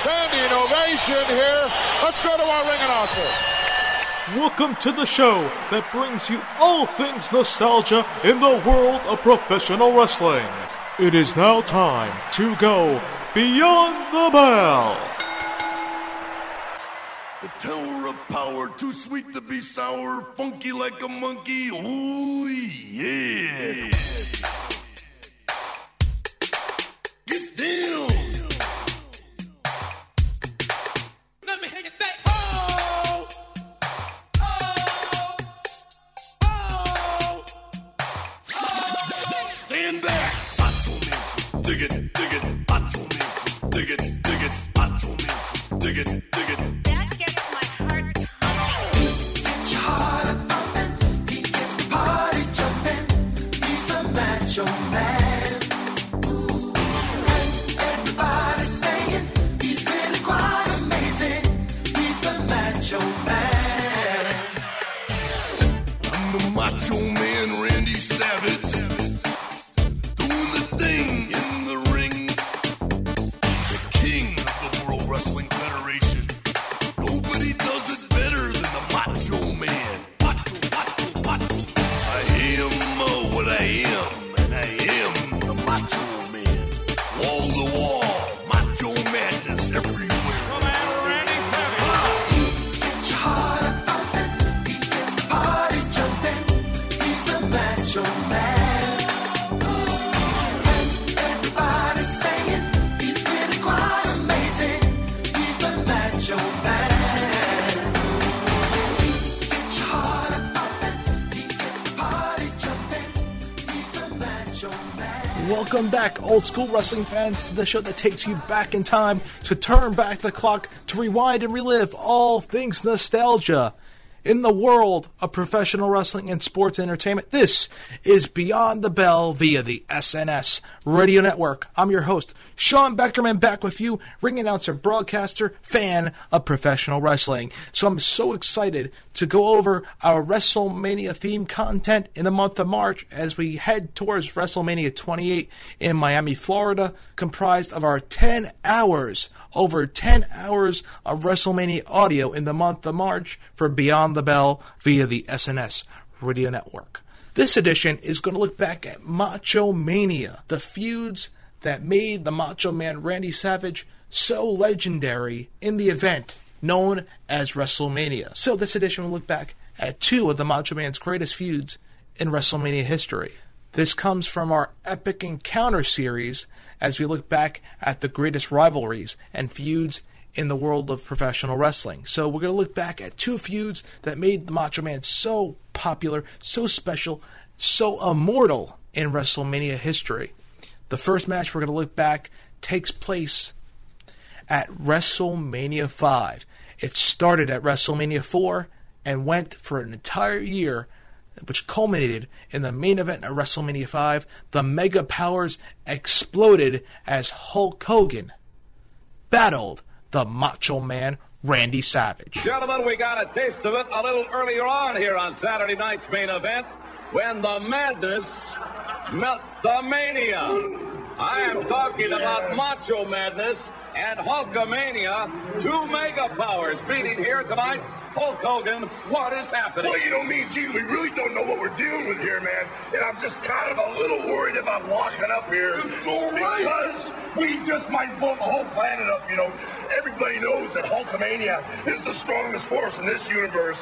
standing ovation here. Let's go to our ring announcer. Welcome to the show that brings you all things nostalgia in the world of professional wrestling. It is now time to go beyond the bell. The tower of power, too sweet to be sour, funky like a monkey. Ooh, yeah. Old school wrestling fans, to the show that takes you back in time to turn back the clock to rewind and relive all things nostalgia in the world of professional wrestling and sports entertainment. This is Beyond the Bell via the SNS Radio Network. I'm your host, Sean Beckerman, back with you, ring announcer, broadcaster, fan of professional wrestling. So I'm so excited to go over our WrestleMania themed content in the month of March as we head towards WrestleMania 28 in Miami, Florida, comprised of our 10 hours, over 10 hours of WrestleMania audio in the month of March for Beyond the Bell via the SNS Radio Network. This edition is going to look back at Macho Mania, the feuds that made the Macho Man Randy Savage so legendary in the event known as WrestleMania. So, this edition will look back at two of the Macho Man's greatest feuds in WrestleMania history. This comes from our Epic Encounter series as we look back at the greatest rivalries and feuds in the world of professional wrestling. So we're going to look back at two feuds that made the Macho Man so popular, so special, so immortal in WrestleMania history. The first match we're going to look back takes place at WrestleMania 5. It started at WrestleMania 4 and went for an entire year, which culminated in the main event at WrestleMania 5. The Mega Powers exploded as Hulk Hogan battled the Macho Man Randy Savage. Gentlemen, we got a taste of it a little earlier on here on Saturday night's main event when the madness met the mania. I am talking about Macho Madness and Hulkamania, two mega powers meeting here tonight. Hulk Hogan, what is happening? Well, you know, me and Gene, we really don't know what we're dealing with here, man. And I'm just kind of a little worried about walking up here. It's all right. Because we just might blow the whole planet up, you know. Everybody knows that Hulkamania is the strongest force in this universe.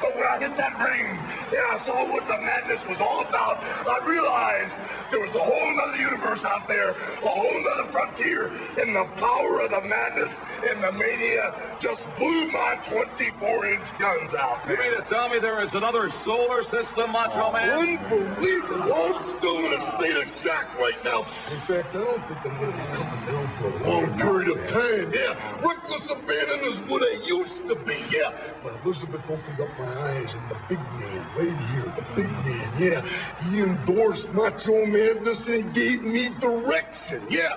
But when I hit that ring and I saw what the madness was all about, I realized there was a whole other universe out there, a whole other frontier, and the power of the madness and the mania just blew my 24-inch guns out. You mean to tell me there is another solar system, Macho oh, Man? Unbelievable. I'm still in a state of shock right now. In fact, I don't think I'm going to be coming down for a long period of time. Yeah, reckless abandon is what I used to be. Yeah, but Elizabeth opened up my eyes, and the big man right here, the big man, yeah, he endorsed Macho Madness and gave me direction. Yeah.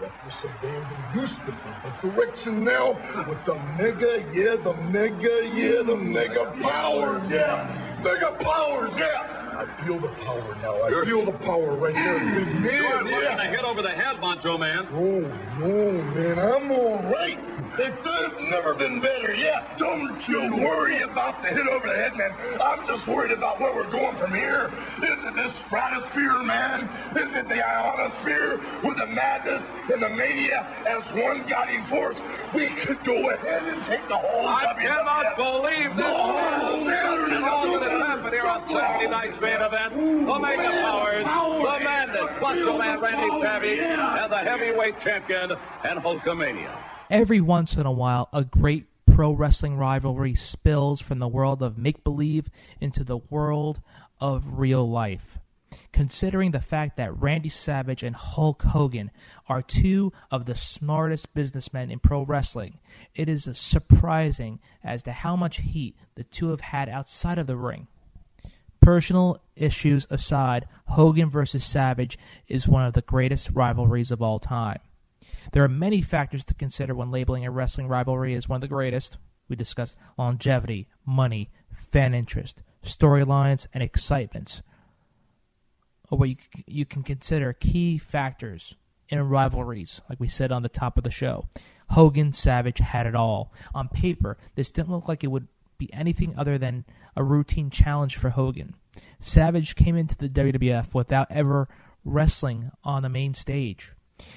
Reckless abandon used to be the direction now with the mega, yeah, the mega, yeah, the mega powers, yeah, mega powers, yeah. I feel the power now. I feel the power right there, big man. You're looking Yeah. a hit over the head, Macho Man. Oh, no, man, I'm all right. It's never been better yet. Don't you worry about the hit over the head, man. I'm just worried about where we're going from here. Is it the stratosphere, man? Is it the ionosphere with the madness and the mania as one guiding force? We could go ahead and take the whole I WWF. cannot believe this. No, Here on Saturday night's main event. The Mega Powers, the Madness, Man Randy Savage, and the heavyweight champion and Hulkamania. Every once in a while, a great pro wrestling rivalry spills from the world of make believe into the world of real life. Considering the fact that Randy Savage and Hulk Hogan are two of the smartest businessmen in pro wrestling, it is surprising as to how much heat the two have had outside of the ring. Personal issues aside, Hogan versus Savage is one of the greatest rivalries of all time. There are many factors to consider when labeling a wrestling rivalry as one of the greatest. We discussed longevity, money, fan interest, storylines, and excitements. Or what you, you can consider key factors in rivalries, like we said on the top of the show. Hogan Savage had it all. On paper, this didn't look like it would be anything other than a routine challenge for Hogan. Savage came into the WWF without ever wrestling on the main stage.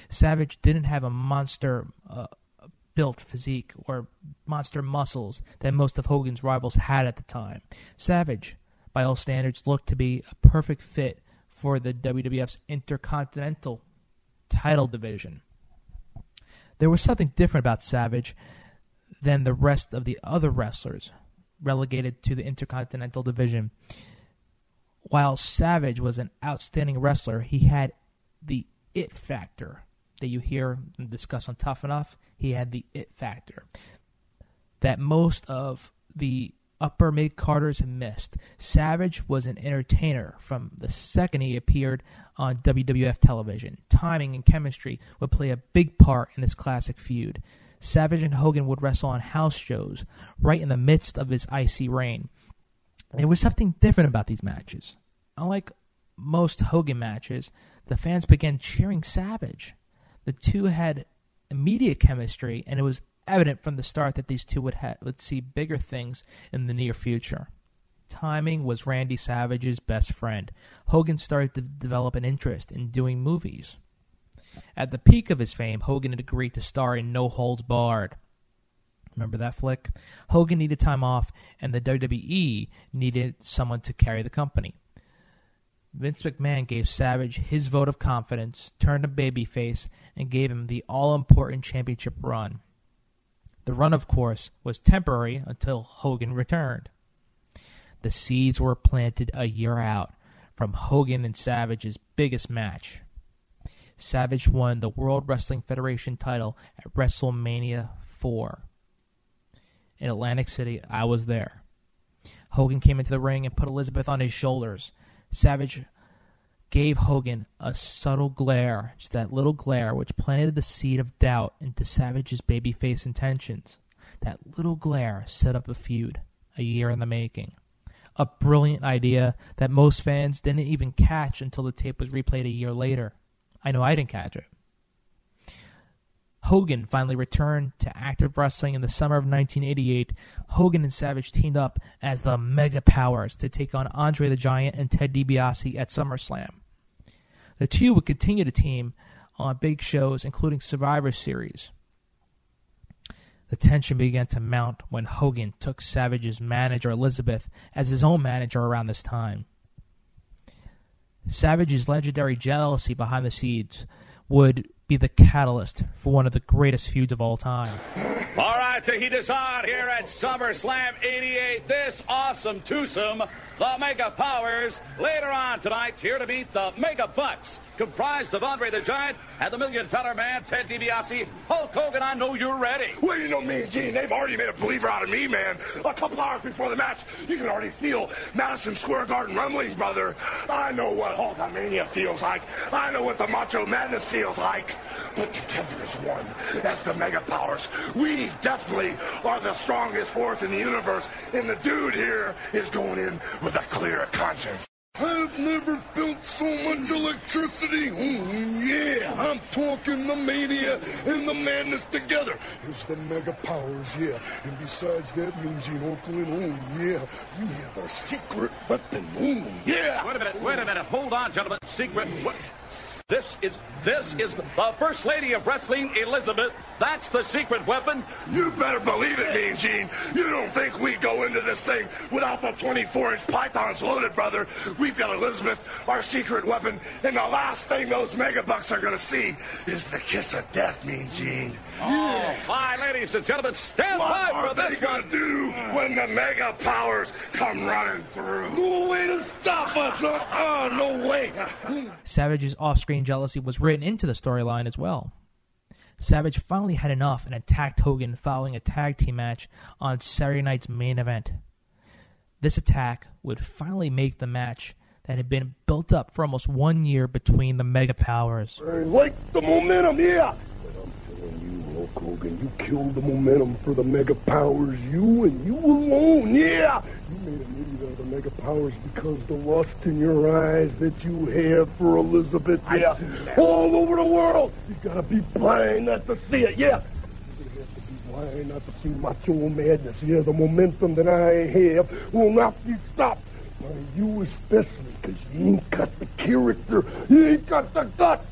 Savage didn't have a monster uh, built physique or monster muscles that most of Hogan's rivals had at the time. Savage, by all standards, looked to be a perfect fit for the WWF's Intercontinental title division. There was something different about Savage than the rest of the other wrestlers relegated to the Intercontinental division. While Savage was an outstanding wrestler, he had the it factor that you hear and discuss on Tough Enough. He had the it factor that most of the upper mid carders missed. Savage was an entertainer from the second he appeared on WWF television. Timing and chemistry would play a big part in this classic feud. Savage and Hogan would wrestle on house shows right in the midst of his IC reign. There was something different about these matches. Unlike most Hogan matches, the fans began cheering Savage. The two had immediate chemistry, and it was evident from the start that these two would ha- would see bigger things in the near future. Timing was Randy Savage's best friend. Hogan started to develop an interest in doing movies. At the peak of his fame, Hogan had agreed to star in No Holds Barred. Remember that flick? Hogan needed time off, and the WWE needed someone to carry the company. Vince McMahon gave Savage his vote of confidence, turned him babyface, and gave him the all important championship run. The run, of course, was temporary until Hogan returned. The seeds were planted a year out from Hogan and Savage's biggest match. Savage won the World Wrestling Federation title at WrestleMania 4. In Atlantic City, I was there. Hogan came into the ring and put Elizabeth on his shoulders. Savage gave Hogan a subtle glare, just that little glare which planted the seed of doubt into Savage's babyface intentions. That little glare set up a feud, a year in the making. A brilliant idea that most fans didn't even catch until the tape was replayed a year later. I know I didn't catch it. Hogan finally returned to active wrestling in the summer of 1988. Hogan and Savage teamed up as the Mega Powers to take on Andre the Giant and Ted DiBiase at SummerSlam. The two would continue to team on big shows, including Survivor Series. The tension began to mount when Hogan took Savage's manager Elizabeth as his own manager around this time. Savage's legendary jealousy behind the scenes would be the catalyst for one of the greatest feuds of all time. Is on here at SummerSlam 88. This awesome twosome, the Mega Powers, later on tonight, here to meet the Mega Bucks, comprised of Andre the Giant and the Million Dollar Man, Ted DiBiase. Hulk Hogan, I know you're ready. Well, you know me Gene, they've already made a believer out of me, man. A couple hours before the match, you can already feel Madison Square Garden rumbling, brother. I know what Hulkamania feels like. I know what the Macho Madness feels like. But together as one, as the Mega Powers, we definitely are the strongest force in the universe. And the dude here is going in with a clear conscience. I've never felt so much electricity. Oh, yeah, I'm talking the mania and the madness together. It's the mega powers, yeah. And besides that, Mean Gene Okerlund, oh, yeah, we have our secret weapon. Oh, yeah. Wait a minute, wait a minute. Hold on, gentlemen. Secret. What? This is this is the First Lady of Wrestling, Elizabeth. That's the secret weapon. You better believe it, Mean Gene. You don't think we go into this thing without the 24-inch pythons loaded, brother. We've got Elizabeth, our secret weapon, and the last thing those megabucks are going to see is the kiss of death, Mean Gene. Oh, my ladies and gentlemen, stand What by are they going to do when the mega powers come running through? No way to stop us. huh? Oh, no way. Savage's off-screen jealousy was written into the storyline as well. Savage finally had enough and attacked Hogan following a tag team match on Saturday night's main event. This attack would finally make the match that had been built up for almost one year between the Mega Powers. Like the momentum, yeah. But I'm telling you, Hulk Hogan, you killed the momentum for the mega powers. You and you alone, yeah. You made an idiot out of the mega powers because the lust in your eyes that you have for Elizabeth, yeah. All over the world. You gotta be blind not to see it, yeah. You have to be blind not to see macho madness. Yeah, the momentum that I have will not be stopped. By you especially, because you ain't got the character. You ain't got the guts.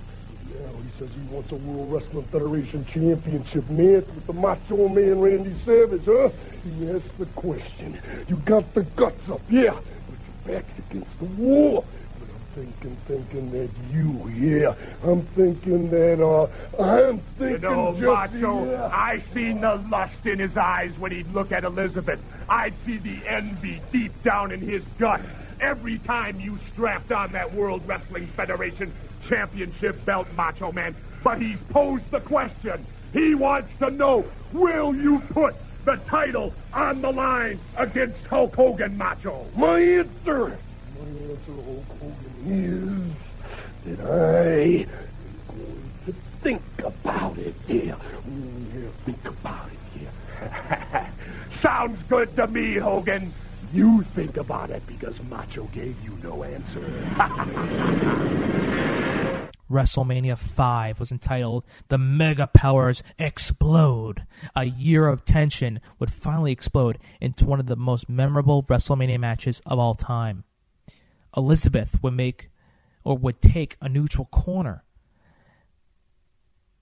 Says he wants a World Wrestling Federation Championship match with the Macho Man Randy Savage, huh? He asked the question. You got the guts up, yeah, but your back's against the wall. But I'm thinking, thinking that you, yeah, I'm thinking that, uh, I'm thinking You know, just, Macho, yeah. I seen the lust in his eyes when he'd look at Elizabeth. I'd see the envy deep down in his gut. Every time you strapped on that World Wrestling Federation championship belt, Macho Man. But he's posed the question. He wants to know, will you put the title on the line against Hulk Hogan, Macho? My answer, my answer, Hulk Hogan, is that I am going to think about it. Yeah, yeah, think about it. Yeah. Sounds good to me, Hogan. You think about it because Macho gave you no answer. WrestleMania 5 was entitled The Mega Powers Explode. A year of tension would finally explode into one of the most memorable WrestleMania matches of all time. Elizabeth would make or would take a neutral corner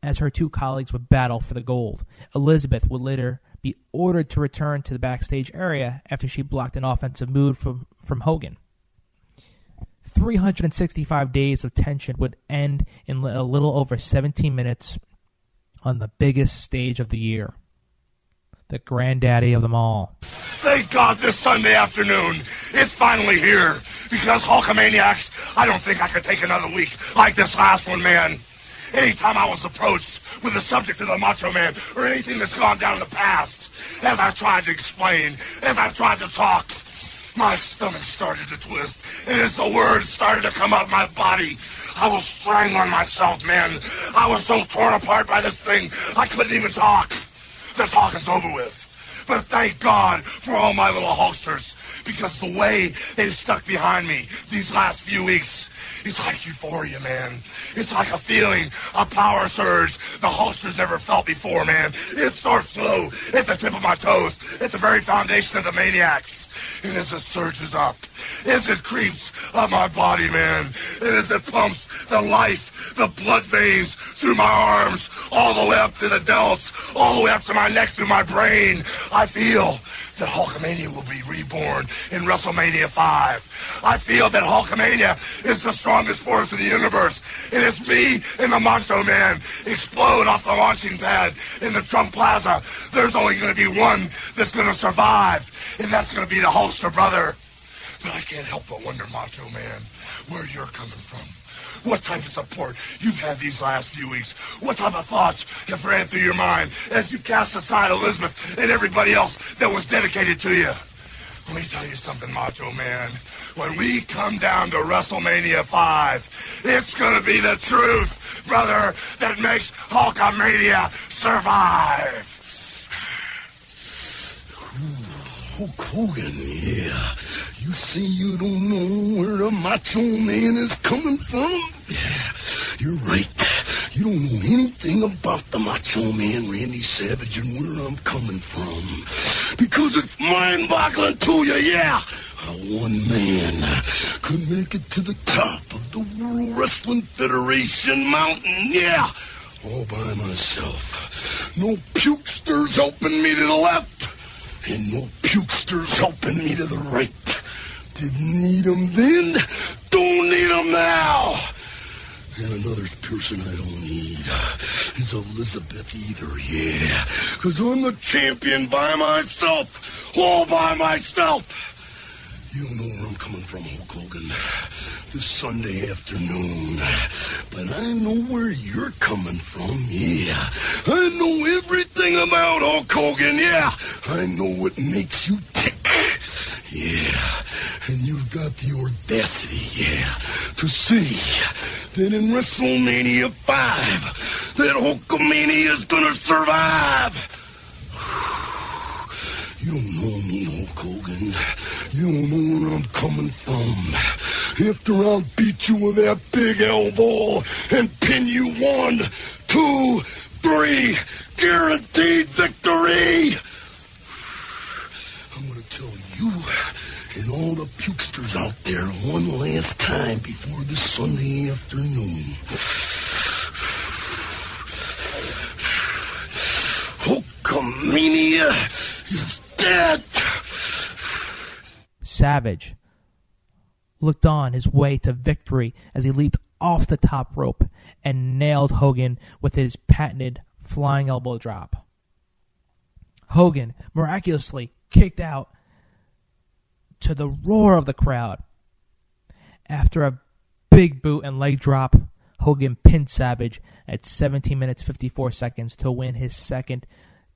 as her two colleagues would battle for the gold. Elizabeth would later be ordered to return to the backstage area after she blocked an offensive move from, from Hogan. 365 days of tension would end in a little over 17 minutes on the biggest stage of the year. The granddaddy of them all. Thank God this Sunday afternoon, it's finally here. Because Hulkamaniacs, I don't think I could take another week like this last one, man. Anytime I was approached with the subject of the Macho Man or anything that's gone down in the past, as I've tried to explain, as I've tried to talk, my stomach started to twist, and as the words started to come out of my body, I was strangling myself, man. I was so torn apart by this thing, I couldn't even talk. The talking's over with. But thank God for all my little Hulksters, because the way they've stuck behind me these last few weeks, it's like euphoria, man. It's like a feeling, a power surge the Hulksters never felt before, man. It starts slow, at the tip of my toes, at the very foundation of the maniacs. And as it surges up, as it creeps up my body, man, and as it pumps the life, the blood veins through my arms, all the way up to the delts, all the way up to my neck, through my brain, I feel that Hulkamania will be reborn in WrestleMania 5. I feel that Hulkamania is the strongest force in the universe. And it's me and the Macho Man explode off the launching pad in the Trump Plaza. There's only going to be one that's going to survive, and that's going to be the Hulkster brother. But I can't help but wonder, Macho Man, where you're coming from. What type of support you've had these last few weeks? What type of thoughts have ran through your mind as you've cast aside Elizabeth and everybody else that was dedicated to you? Let me tell you something, Macho Man. When we come down to WrestleMania 5, it's gonna be the truth, brother, that makes Hulkamania survive. Hulk Hogan, yeah. You say you don't know where the macho man is coming from? Yeah, you're right. You don't know anything about the macho man, Randy Savage, and where I'm coming from. Because it's mind-boggling to you, yeah. How one man could make it to the top of the World Wrestling Federation mountain, yeah. All by myself. No pukesters helping me to the left. And no pukesters helping me to the right. Didn't need 'em then, don't need 'em now. And another person I don't need is Elizabeth either, yeah. Because I'm the champion by myself, all by myself. You don't know where I'm coming from, Hulk Hogan. This Sunday afternoon. But I know where you're coming from, yeah. I know everything about Hulk Hogan, yeah. I know what makes you tick. Yeah. And you've got the audacity, yeah, to see that in WrestleMania 5, that Hulkamania is gonna survive. You don't know me, Hulk Hogan. You don't know where I'm coming from. After I'll beat you with that big elbow and pin you one, two, three, guaranteed victory. I'm gonna tell you and all the pukesters out there one last time before this Sunday afternoon. Oh, Hulkamania is dead. Savage looked on his way to victory as he leaped off the top rope and nailed Hogan with his patented flying elbow drop. Hogan miraculously kicked out to the roar of the crowd. After a big boot and leg drop, Hogan pinned Savage at 17 minutes 54 seconds to win his second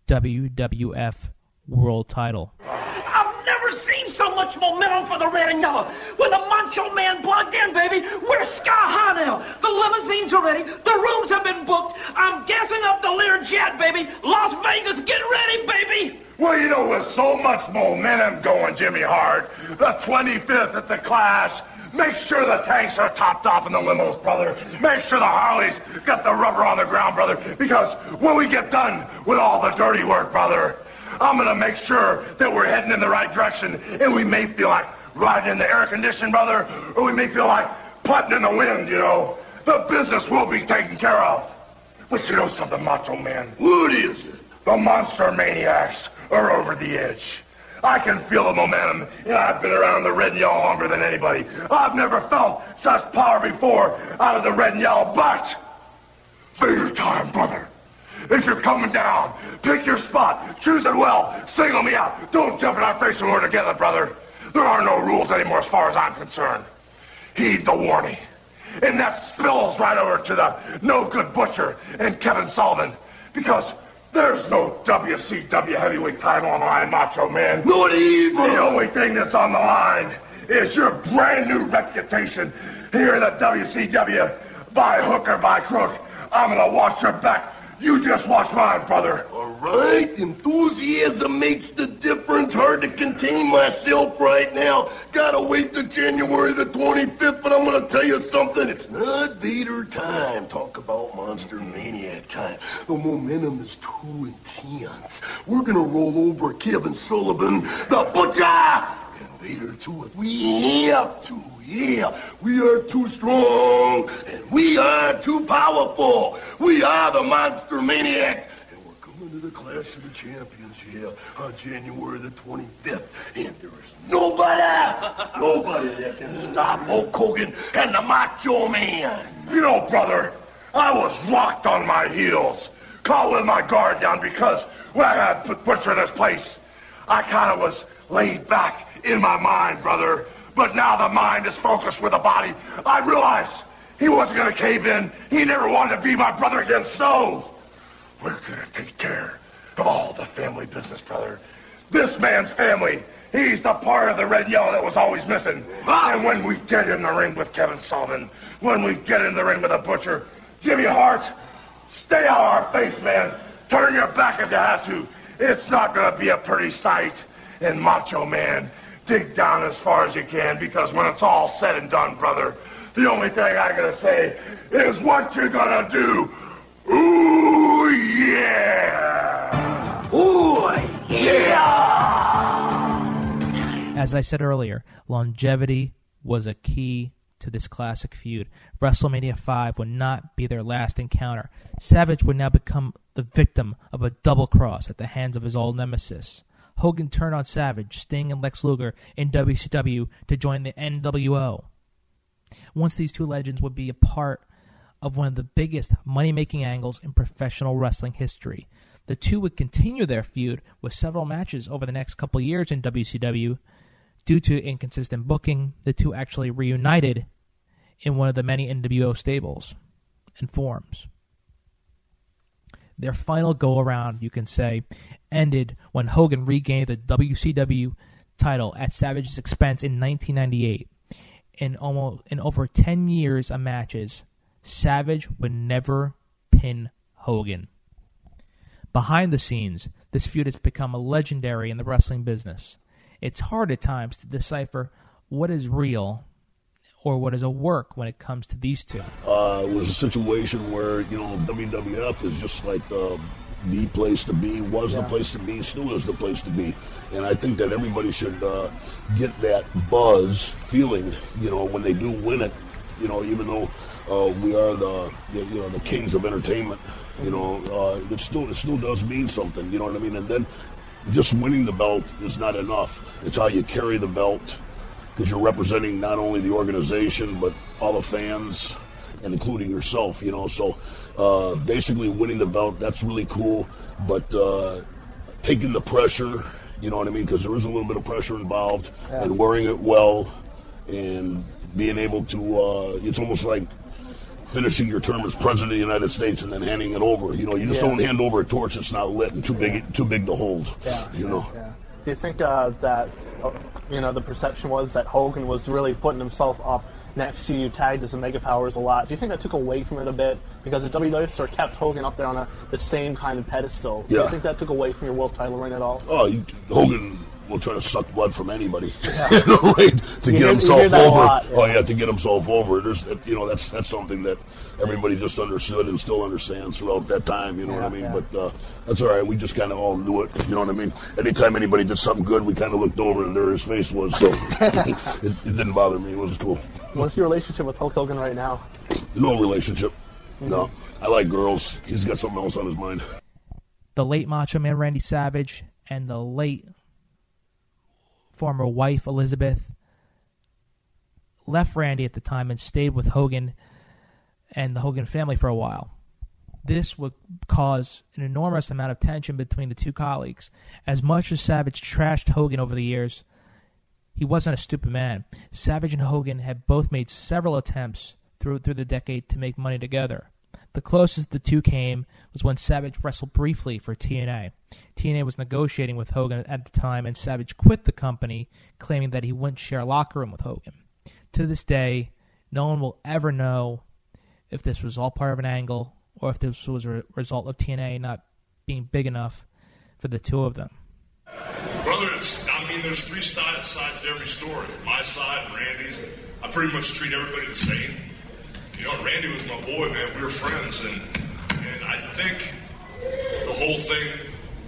WWF World title. I've never seen so much momentum for the red and yellow. When the Macho Man plugged in, baby, we're sky high now. The limousines are ready. The rooms have been booked. I'm gassing up the Learjet, baby. Las Vegas, get ready, baby. Well, you know, with so much momentum going, Jimmy Hart, the 25th at the Clash, make sure the tanks are topped off in the limos, brother. Make sure the Harleys got the rubber on the ground, brother, because when we get done with all the dirty work, brother, I'm going to make sure that we're heading in the right direction, and we may feel like riding in the air conditioning, brother, or we may feel like putting in the wind, you know. The business will be taken care of. But you know something, Macho Man? What is it? The monster maniacs are over the edge. I can feel the momentum, and I've been around the red and yellow longer than anybody. I've never felt such power before out of the red and yellow, but Vader time, brother. If you're coming down, pick your spot, choose it well, single me out. Don't jump in our face when we're together, brother. There are no rules anymore as far as I'm concerned. Heed the warning. And that spills right over to the no-good Butcher and Kevin Sullivan. Because there's no WCW heavyweight title on the line, Macho Man. Not even. The only thing that's on the line is your brand new reputation here in the WCW. By hook or by crook, I'm gonna watch your back. You just watch mine, brother. All right, enthusiasm makes the difference. Hard to contain myself right now. Gotta wait till January the 25th, but I'm gonna tell you something. It's not Vader time. Talk about Monster Maniac time. The momentum is too intense. We're gonna roll over Kevin Sullivan, the Butcher, and Vader too if we have to. Yeah, we are too strong, and we are too powerful. We are the Monster Maniacs, and we're coming to the Clash of the Champions here on January the 25th, and there is nobody, nobody that can stop Hulk Hogan and the Macho Man. You know, brother, I was locked on my heels, with my guard down because when I had put Butcher in his place, I kind of was laid back in my mind, brother. But now the mind is focused with the body. I realize he wasn't going to cave in. He never wanted to be my brother again, so we're going to take care of all the family business, brother. This man's family, he's the part of the red and yellow that was always missing. Ah! And when we get in the ring with Kevin Sullivan, when we get in the ring with the Butcher, Jimmy Hart, stay out of our face, man. Turn your back if you have to. It's not going to be a pretty sight. And Macho Man, dig down as far as you can because when it's all said and done, brother, the only thing I gotta say is what you're gonna do. Ooh, yeah! Ooh, yeah! As I said earlier, longevity was a key to this classic feud. WrestleMania 5 would not be their last encounter. Savage would now become the victim of a double cross at the hands of his old nemesis. Hogan turned on Savage, Sting, and Lex Luger in WCW to join the NWO. Once these two legends would be a part of one of the biggest money making angles in professional wrestling history. The two would continue their feud with several matches over the next couple years in WCW. Due to inconsistent booking, the two actually reunited in one of the many NWO stables and forms. Their final go around, you can say, ended when Hogan regained the WCW title at Savage's expense in 1998. In almost in over 10 years of matches, Savage would never pin Hogan. Behind the scenes, this feud has become legendary in the wrestling business. It's hard at times to decipher what is real or what is a work when it comes to these two. Uh, it was a situation where, you know, WWF is just like the, the place to be, was the place to be, still is the place to be. And I think that everybody should uh, get that buzz feeling, you know, when they do win it, you know, even though uh, we are the, you know, the kings of entertainment, you know, uh, it still, it still does mean something, you know what I mean? And then just winning the belt is not enough. It's how you carry the belt because you're representing not only the organization but all the fans and including yourself. You know, so uh, basically winning the belt that's really cool, but uh, taking the pressure. You know what I mean? Because there is a little bit of pressure involved, and wearing it well, and being able to. Uh, it's almost like finishing your term as president of the United States and then handing it over. You know, you just Yeah. don't hand over a torch that's not lit and too big, too big to hold. Yeah, you know. Do you think uh, that you know the perception was that Hogan was really putting himself up next to you, tagged as the Mega Powers a lot? Do you think that took away from it a bit because the WWE sort of kept Hogan up there on a, the same kind of pedestal? Do you think that took away from your world title reign at all? Oh, Hogan will try to suck blood from anybody, you know, right? To You get hear- you himself hear that a over. lot, Oh yeah, to get himself over. There's, you know, that's that's something that everybody just understood and still understands throughout that time. You know what I mean? But uh, that's all right. We just kind of all knew it. You know what I mean? Anytime anybody did something good, we kind of looked over and there his face was. So it, it didn't bother me. It was cool. What's your relationship with Hulk Hogan right now? No relationship. No, Mm-hmm. I like girls. He's got something else on his mind. the late Macho Man Randy Savage and the late former wife Elizabeth left Randy at the time and stayed with Hogan and the Hogan family for a while. This would cause an enormous amount of tension between the two colleagues. As much as Savage trashed Hogan over the years, he wasn't a stupid man. Savage and Hogan had both made several attempts through through the decade to make money together. The closest the two came was when Savage wrestled briefly for TNA. TNA was negotiating with Hogan at the time, and Savage quit the company, claiming that he wouldn't share a locker room with Hogan. To this day, no one will ever know if this was all part of an angle or if this was a result of TNA not being big enough for the two of them. Brother, it's, I mean, there's three sides to every story. My side, and Randy's. I pretty much treat everybody the same. You know, Randy was my boy, man. We were friends, and and I think the whole thing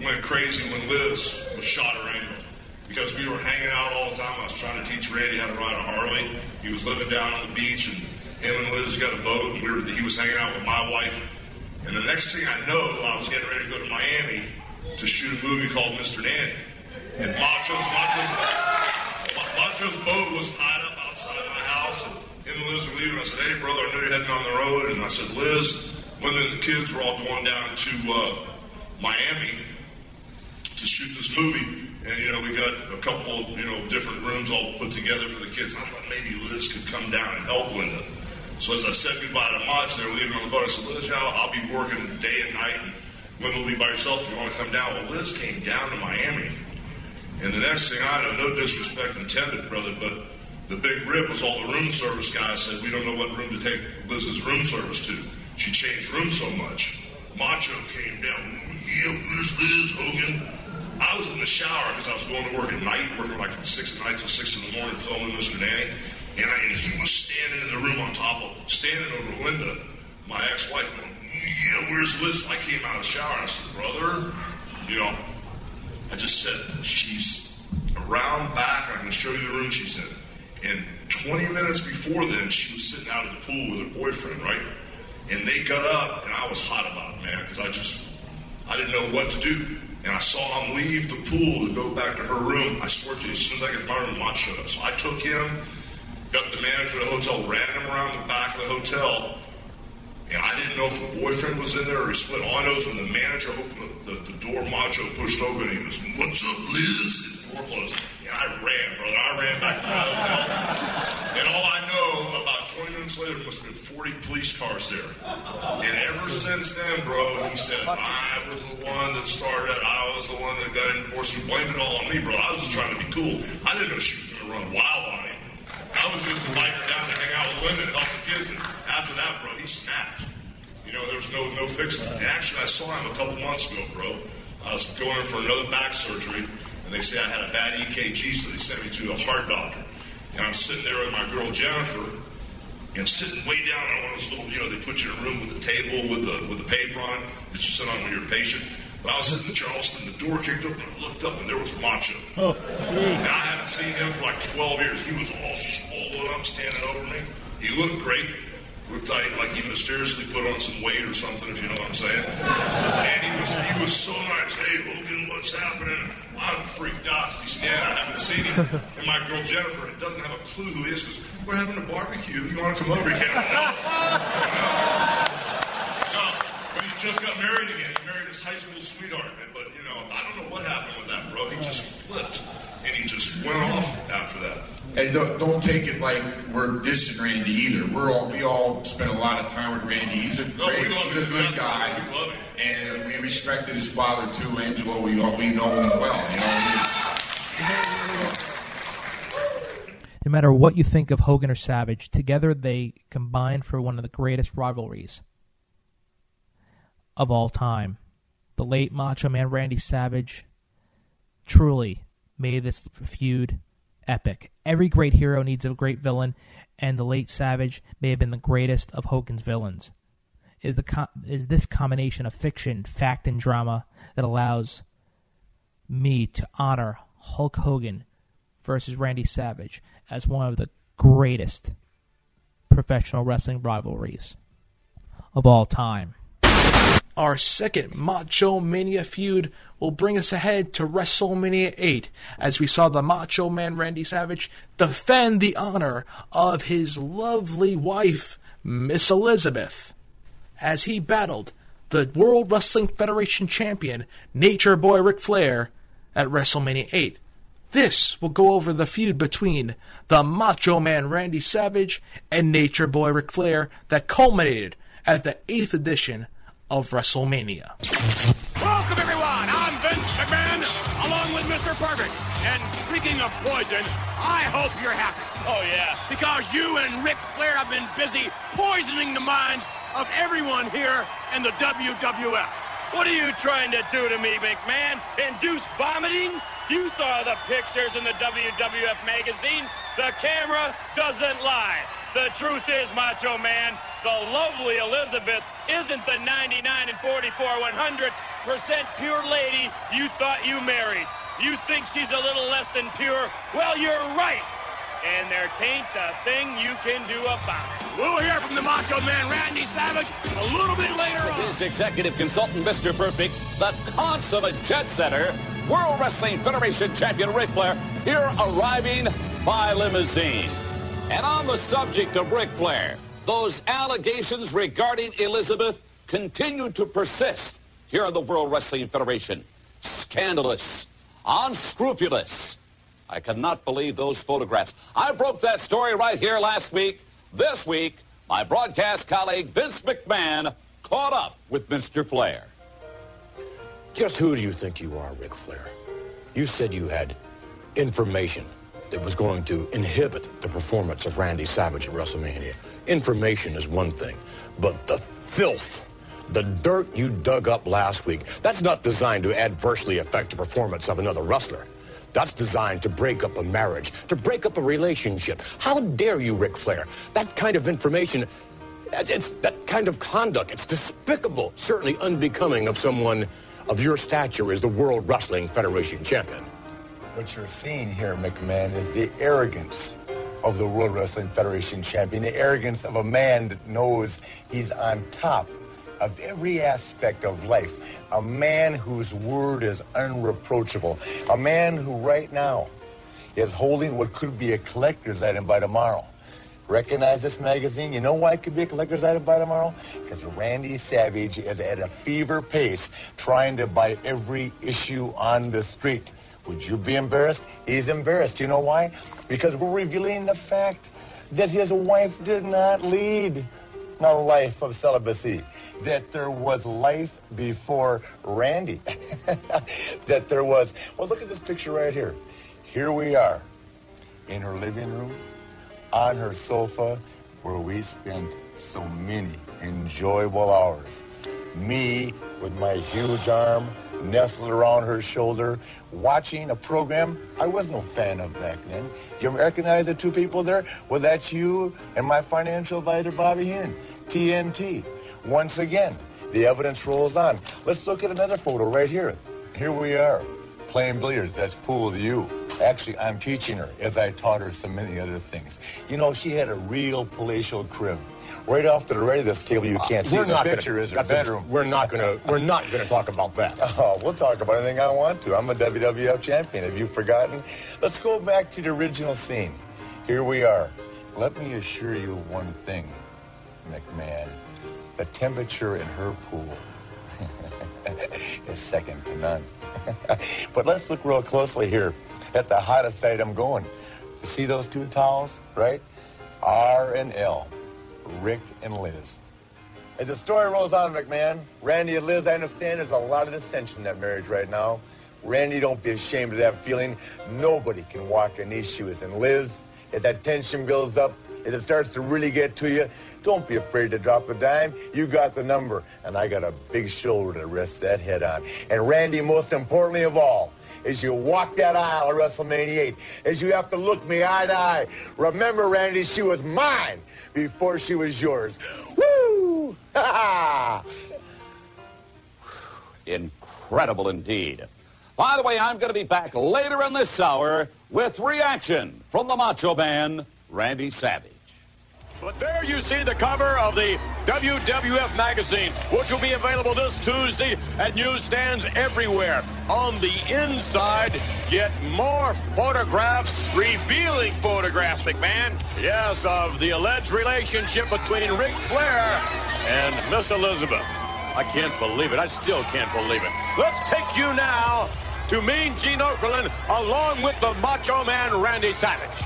went crazy when Liz was shot her ankle because we were hanging out all the time. I was trying to teach Randy how to ride a Harley. He was living down on the beach, and him and Liz got a boat, and we were he was hanging out with my wife. And the next thing I know, I was getting ready to go to Miami to shoot a movie called Mr. Nanny. And Macho's, Macho's, Macho's boat was tied up outside my house. And and Liz were leaving. I said, hey, brother, I know you're heading on the road. And I said, Liz, when the kids were all going down to uh, Miami to shoot this movie. And, you know, we got a couple of, you know, different rooms all put together for the kids. I thought maybe Liz could come down and help Linda. So as I said goodbye to Maj, they were leaving on the boat. I said, Liz, I'll, I'll be working day and night. And Linda will be by herself if you want to come down. Well, Liz came down to Miami. And the next thing I know, no disrespect intended, brother, but the big rip was all the room service guys said, we don't know what room to take Liz's room service to. She changed rooms so much. Macho came down, yeah, where's Liz, Hogan? I I was in the shower because I was going to work at night, working like from six at night till six in the morning, filming Mr. Nanny. And, I, and he was standing in the room on top of, standing over Linda, my ex-wife, going, yeah, where's Liz? I came out of the shower and I said, brother, you know, I just said, she's around back. I'm going to show you the room she's in. And 20 minutes before then, she was sitting out in the pool with her boyfriend, right? And they got up, and I was hot about it, man, because I just, I didn't know what to do. And I saw him leave the pool to go back to her room. I swear to you, as soon as I got to my room, Mott showed up. So I took him, got the manager of the hotel, ran him around the back of the hotel, and I didn't know if the boyfriend was in there or he split. Is when the manager opened the, the, the door, Macho pushed open and he goes, What's up, Liz? And door closed. And I ran, brother. I ran back to my hotel. And all I know, about 20 minutes later, there must have been 40 police cars there. And ever since then, bro, he said, I was the one that started it. I was the one that got enforced. He blamed it all on me, bro. I was just trying to be cool. I didn't know she was going to run wild on me. I was just inviting her down to hang out with Linda and help the kids. And after that, bro, he snapped. You know, there was no no fixing. And actually, I saw him a couple months ago, bro. I was going in for another back surgery, and they say I had a bad EKG, so they sent me to a heart doctor. And I'm sitting there with my girl Jennifer, and sitting way down on one of those little, you know, they put you in a room with a table with a with a paper on it that you sit on when you're a patient. But I was sitting in the chair, all of a sudden the door kicked open, and I looked up, and there was Macho. Oh, And I haven't seen him for like 12 years. He was all swollen up, standing over me. He looked great. Looked like, like he mysteriously put on some weight or something, if you know what I'm saying. And he was he was so nice. Hey, Hogan, what's happening? I'm freaked out. He's standing. I haven't seen him. And my girl Jennifer doesn't have a clue who he is. Goes, We're having a barbecue. You want to come over? He can't. No. No. But he's just got married again. He married his high school sweetheart. But, you know, I don't know what happened with that, bro. He just flipped. And he just went off after that. And don't, don't take it like we're dissing Randy either. We're all we all spent a lot of time with Randy. He's a No, great, we love he's a him. good guy, and we respected his father too, Angelo. We all, we know him well. You know, No matter what you think of Hogan or Savage, together they combine for one of the greatest rivalries of all time. The late Macho Man Randy Savage truly made this feud epic. Every great hero needs a great villain, and the late Savage may have been the greatest of Hogan's villains. Is the co- is this combination of fiction, fact, and drama that allows me to honor Hulk Hogan versus Randy Savage as one of the greatest professional wrestling rivalries of all time. Our second Macho Mania feud will bring us ahead to WrestleMania 8 as we saw the Macho Man Randy Savage defend the honor of his lovely wife, Miss Elizabeth, as he battled the World Wrestling Federation champion, Nature Boy Ric Flair, at WrestleMania 8. This will go over the feud between the Macho Man Randy Savage and Nature Boy Ric Flair that culminated at the 8th edition of WrestleMania. Welcome, everyone. I'm Vince McMahon, along with Mr. Perfect. And speaking of poison, I hope you're happy. Oh, yeah. Because you and Ric Flair have been busy poisoning the minds of everyone here in the WWF. What are you trying to do to me, McMahon? Induce vomiting? You saw the pictures in the WWF magazine. The camera doesn't lie. The truth is, Macho Man, the lovely Elizabeth isn't the 99 and 44 one hundredths percent pure lady you thought you married. You think she's a little less than pure? Well, you're right. And there tain't a thing you can do about it. We'll hear from the Macho Man Randy Savage a little bit later on. His executive consultant, Mr. Perfect, the consummate jet setter, World Wrestling Federation champion Ric Flair, here arriving by limousine. And on the subject of Ric Flair, those allegations regarding Elizabeth continue to persist here in the World Wrestling Federation. Scandalous, unscrupulous. I cannot believe those photographs. I broke that story right here last week. This week, my broadcast colleague Vince McMahon caught up with Mr. Flair. Just who do you think you are, Ric Flair? You said you had information that was going to inhibit the performance of Randy Savage at WrestleMania. Information is one thing, but the filth The dirt you dug up last week, that's not designed to adversely affect the performance of another wrestler. That's designed to break up a marriage, to break up a relationship. How dare you, Ric Flair? That kind of information, it's, that kind of conduct, it's despicable, certainly unbecoming of someone of your stature as the World Wrestling Federation champion. What you're seeing here, McMahon, is the arrogance of the World Wrestling Federation champion, the arrogance of a man that knows he's on top of every aspect of life, a man whose word is unreproachable, a man who right now is holding what could be a collector's item by tomorrow. Recognize this magazine? You know why it could be a collector's item by tomorrow? Because Randy Savage is at a fever pace trying to buy every issue on the street. Would you be embarrassed? He's embarrassed. You know why? Because we're revealing the fact that his wife did not lead a life of celibacy. That there was life before Randy. that there was. Well, look at this picture right here. Here we are in her living room, on her sofa, where we spent so many enjoyable hours. Me with my huge arm nestled around her shoulder, watching a program I was no fan of back then. Do you recognize the two people there? Well, that's you and my financial advisor, Bobby Hinn, TNT. Once again, the evidence rolls on. Let's look at another photo right here. Here we are, playing billiards. That's pool to you. Actually, I'm teaching her, as I taught her so many other things. You know, she had a real palatial crib. Right off to the right of this table, you uh, can't see We're the not picture gonna, is her that's a- bedroom. we're not gonna. We're not gonna talk about that. Oh, we'll talk about anything I want to. I'm a WWF champion. Have you forgotten? Let's go back to the original scene. Here we are. Let me assure you one thing, McMahon. The temperature in her pool is second to none. but let's look real closely here at the hottest item going. You see those two towels, right? R and L. Rick and Liz. As the story rolls on, McMahon, Randy and Liz, I understand there's a lot of dissension in that marriage right now. Randy, don't be ashamed of that feeling. Nobody can walk in these shoes. And Liz, as that tension builds up, as it starts to really get to you, don't be afraid to drop a dime. You got the number, and I got a big shoulder to rest that head on. And Randy, most importantly of all, as you walk that aisle of WrestleMania 8, as you have to look me eye to eye, remember, Randy, she was mine before she was yours. Woo! Incredible indeed. By the way, I'm going to be back later in this hour with reaction from the Macho Man, Randy Savage. But there you see the cover of the WWF magazine, which will be available this Tuesday at newsstands everywhere. On the inside, get more photographs, revealing photographs, McMahon. Yes, of the alleged relationship between Ric Flair and Miss Elizabeth. I can't believe it. I still can't believe it. Let's take you now to Mean Gene Okerlund along with the Macho Man Randy Savage.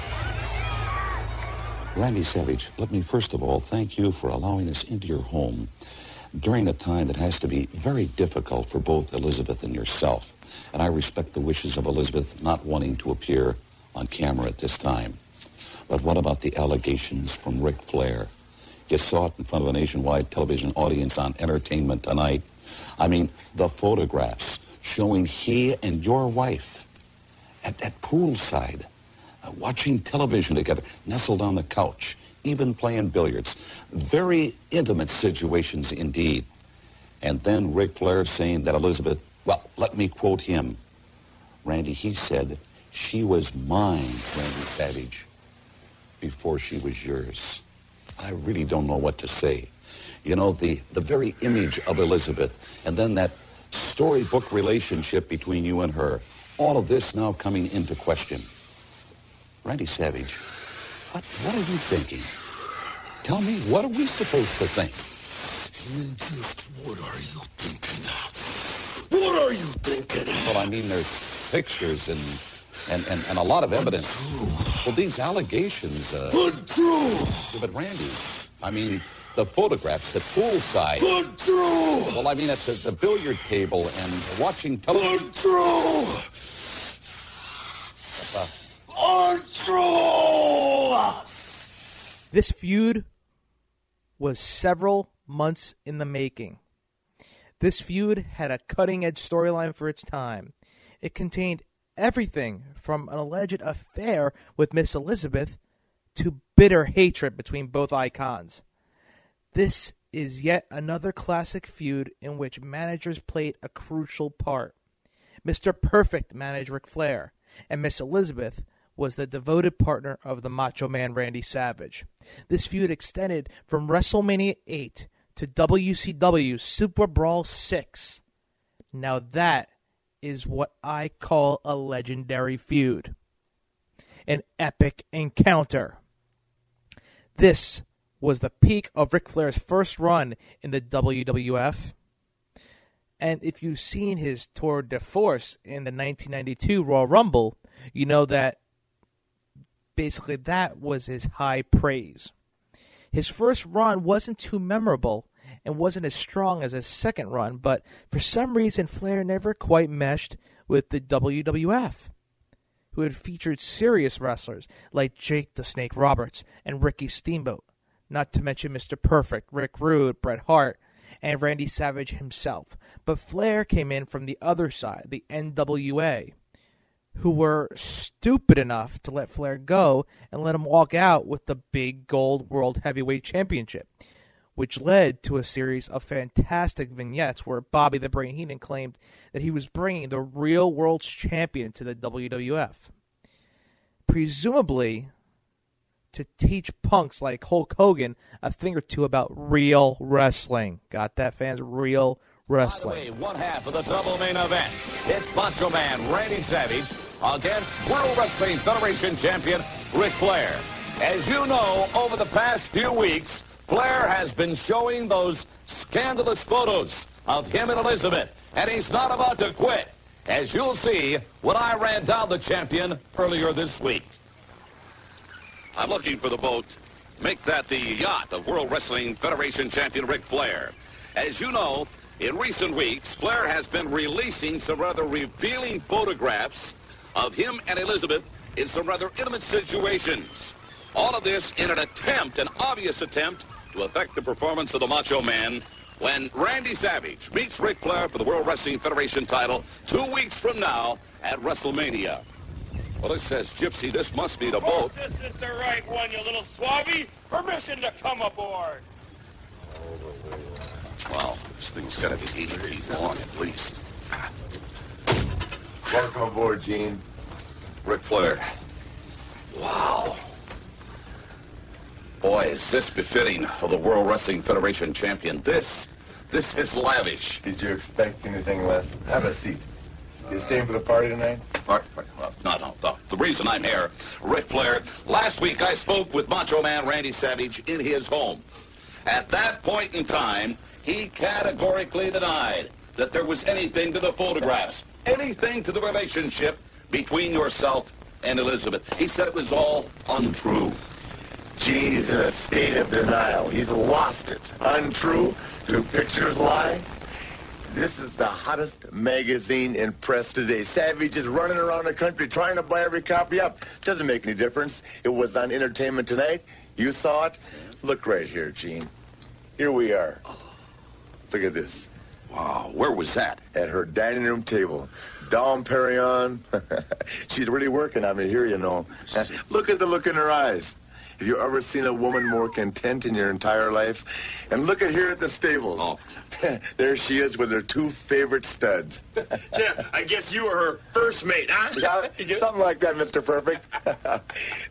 Randy Savage, let me first of all thank you for allowing us into your home during a time that has to be very difficult for both Elizabeth and yourself. And I respect the wishes of Elizabeth not wanting to appear on camera at this time. But what about the allegations from Ric Flair? You saw it in front of a nationwide television audience on Entertainment Tonight. I mean, the photographs showing he and your wife at, at poolside watching television together, nestled on the couch, even playing billiards. Very intimate situations indeed. And then Ric Flair saying that Elizabeth, well, let me quote him. Randy, he said, she was mine, Randy Savage, before she was yours. I really don't know what to say. You know, the, the very image of Elizabeth, and then that storybook relationship between you and her, all of this now coming into question. Randy Savage, what, what are you thinking? Tell me, what are we supposed to think? Just what are you thinking? What are you thinking? Well, I mean, there's pictures and and, and, and a lot of evidence. Well, these allegations. Uh, Untrue. But Randy, I mean, the photographs at poolside. Untrue. Well, I mean, at the, the billiard table and watching television. Untrue. Untrue. This feud was several months in the making. This feud had a cutting edge storyline for its time. It contained everything from an alleged affair with Miss Elizabeth to bitter hatred between both icons. This is yet another classic feud in which managers played a crucial part. Mr. Perfect managed Ric Flair, and Miss Elizabeth was the devoted partner of the Macho Man Randy Savage. This feud extended from WrestleMania 8 to WCW Super Brawl 6. Now that is what I call a legendary feud. An epic encounter. This was the peak of Ric Flair's first run in the WWF. And if you've seen his tour de force in the 1992 Royal Rumble, you know that basically that was his high praise. His first run wasn't too memorable and wasn't as strong as his second run, but for some reason Flair never quite meshed with the WWF, who had featured serious wrestlers like Jake the Snake Roberts and Ricky Steamboat, not to mention Mr. Perfect, Rick Rude, Bret Hart, and Randy Savage himself. But Flair came in from the other side, the NWA, who were stupid enough to let Flair go and let him walk out with the big gold World Heavyweight Championship, which led to a series of fantastic vignettes where Bobby the Brain Heenan claimed that he was bringing the real world's champion to the WWF. Presumably, to teach punks like Hulk Hogan a thing or two about real wrestling. Got that, fans? Real wrestling. By the way, one half of the double main event. It's Macho Man Randy Savage against World Wrestling Federation champion Ric Flair. As you know, over the past few weeks, Flair has been showing those scandalous photos of him and Elizabeth, and he's not about to quit, as you'll see when I ran down the champion earlier this week. I'm looking for the boat. Make that the yacht of World Wrestling Federation champion Ric Flair. As you know, in recent weeks, Flair has been releasing some rather revealing photographs of him and Elizabeth in some rather intimate situations. All of this in an attempt, an obvious attempt, to affect the performance of the Macho Man when Randy Savage meets Ric Flair for the World Wrestling Federation title two weeks from now at WrestleMania. Well, it says, Gypsy, this must be the oh, boat. This is the right one, you little swabby. Permission to come aboard. Wow, this thing's got to be 80 feet long at least. Welcome aboard, Gene. Ric Flair. Wow. Boy, is this befitting of the World Wrestling Federation champion. This, this is lavish. Did you expect anything less? Have a seat. You staying for the party tonight? Part, part, well, no, no, no. The reason I'm here, Ric Flair, last week I spoke with Macho Man Randy Savage in his home. At that point in time, he categorically denied that there was anything to the photographs, anything to the relationship between yourself and Elizabeth. He said it was all untrue. Gene's in a state of denial. He's lost it. Untrue? Do pictures lie? This is the hottest magazine in press today. Savage is running around the country trying to buy every copy up. Doesn't make any difference. It was on Entertainment Tonight. You saw it. Look right here, Gene. Here we are. Look at this. Wow, where was that? At her dining room table. Dom Perignon. She's really working on me here, you know. Look at the look in her eyes. Have you ever seen a woman more content in your entire life? And look at here at the stables. Oh. there she is with her two favorite studs. Jim, I guess you were her first mate, huh? Yeah, something like that, Mr. Perfect.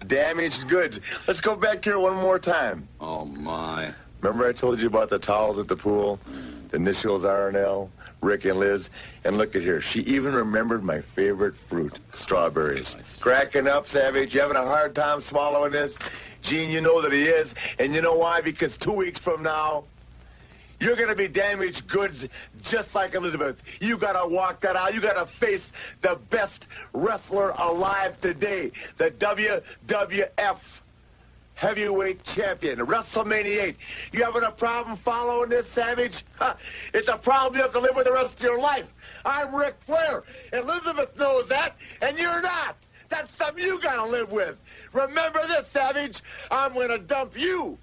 Damaged goods. Let's go back here one more time. Oh, my. Remember I told you about the towels at the pool? The initials R and L, Rick and Liz. And look at here. She even remembered my favorite fruit, strawberries. Cracking up, Savage. You having a hard time swallowing this? Gene, you know that he is. And you know why? Because two weeks from now, you're going to be damaged goods just like Elizabeth. You got to walk that out. You got to face the best wrestler alive today, the WWF heavyweight champion, WrestleMania 8. You having a problem following this, Savage? Huh. It's a problem you have to live with the rest of your life. I'm Ric Flair. Elizabeth knows that, and you're not. That's something you got to live with. Remember this, Savage. I'm to dump you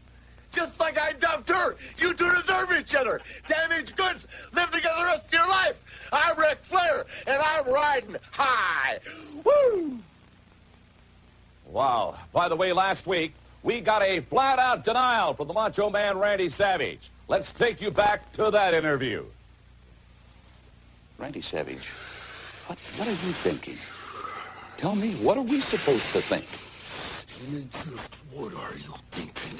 just like I dumped her. You two deserve each other. Damaged goods. Live together the rest of your life. I'm Ric Flair, and I'm riding high. Woo! Wow. By the way, last week, we got a flat-out denial from the Macho Man Randy Savage. Let's take you back to that interview. Randy Savage, what, what are you thinking? Tell me, what are we supposed to think? Just what are you thinking?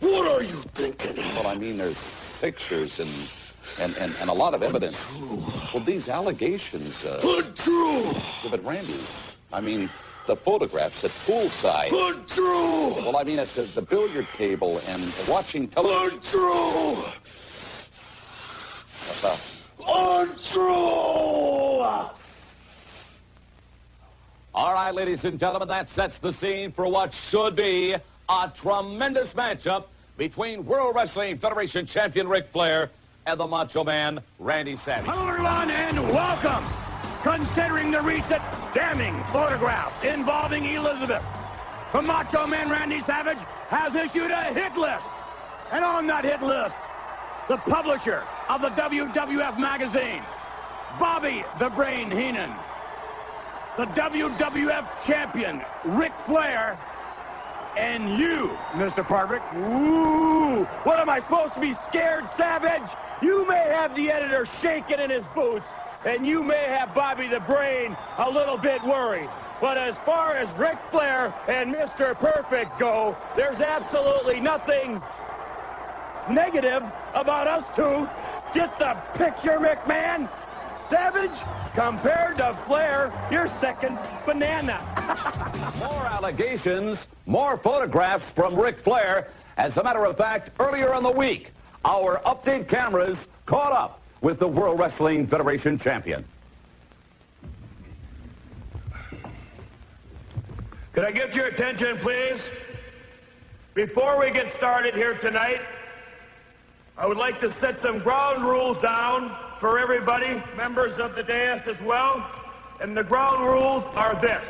What are you thinking? Well, I mean, there's pictures and and, and, and a lot of evidence. Well, these allegations... Uh, Untrue! But Randy, I mean, the photographs at poolside. Untrue! Well, I mean, at the, the billiard table and watching television. Untrue! Uh, Untrue! All right, ladies and gentlemen, that sets the scene for what should be a tremendous matchup between World Wrestling Federation champion Ric Flair and the Macho Man Randy Savage. Hello, everyone, and welcome. Considering the recent damning photographs involving Elizabeth, the Macho Man Randy Savage has issued a hit list. And on that hit list, the publisher of the WWF magazine, Bobby the Brain Heenan, the WWF champion, Ric Flair, and you, Mr. Perfect. Ooh, what am I supposed to be scared, Savage? You may have the editor shaking in his boots, and you may have Bobby the Brain a little bit worried. But as far as Ric Flair and Mr. Perfect go, there's absolutely nothing negative about us two. Get the picture, McMahon? Savage, compared to Flair, you're second banana. more allegations, more photographs from Ric Flair. As a matter of fact, earlier in the week, our update cameras caught up with the World Wrestling Federation champion. Could I get your attention, please? Before we get started here tonight, I would like to set some ground rules down for everybody, members of the dais as well. And the ground rules are this,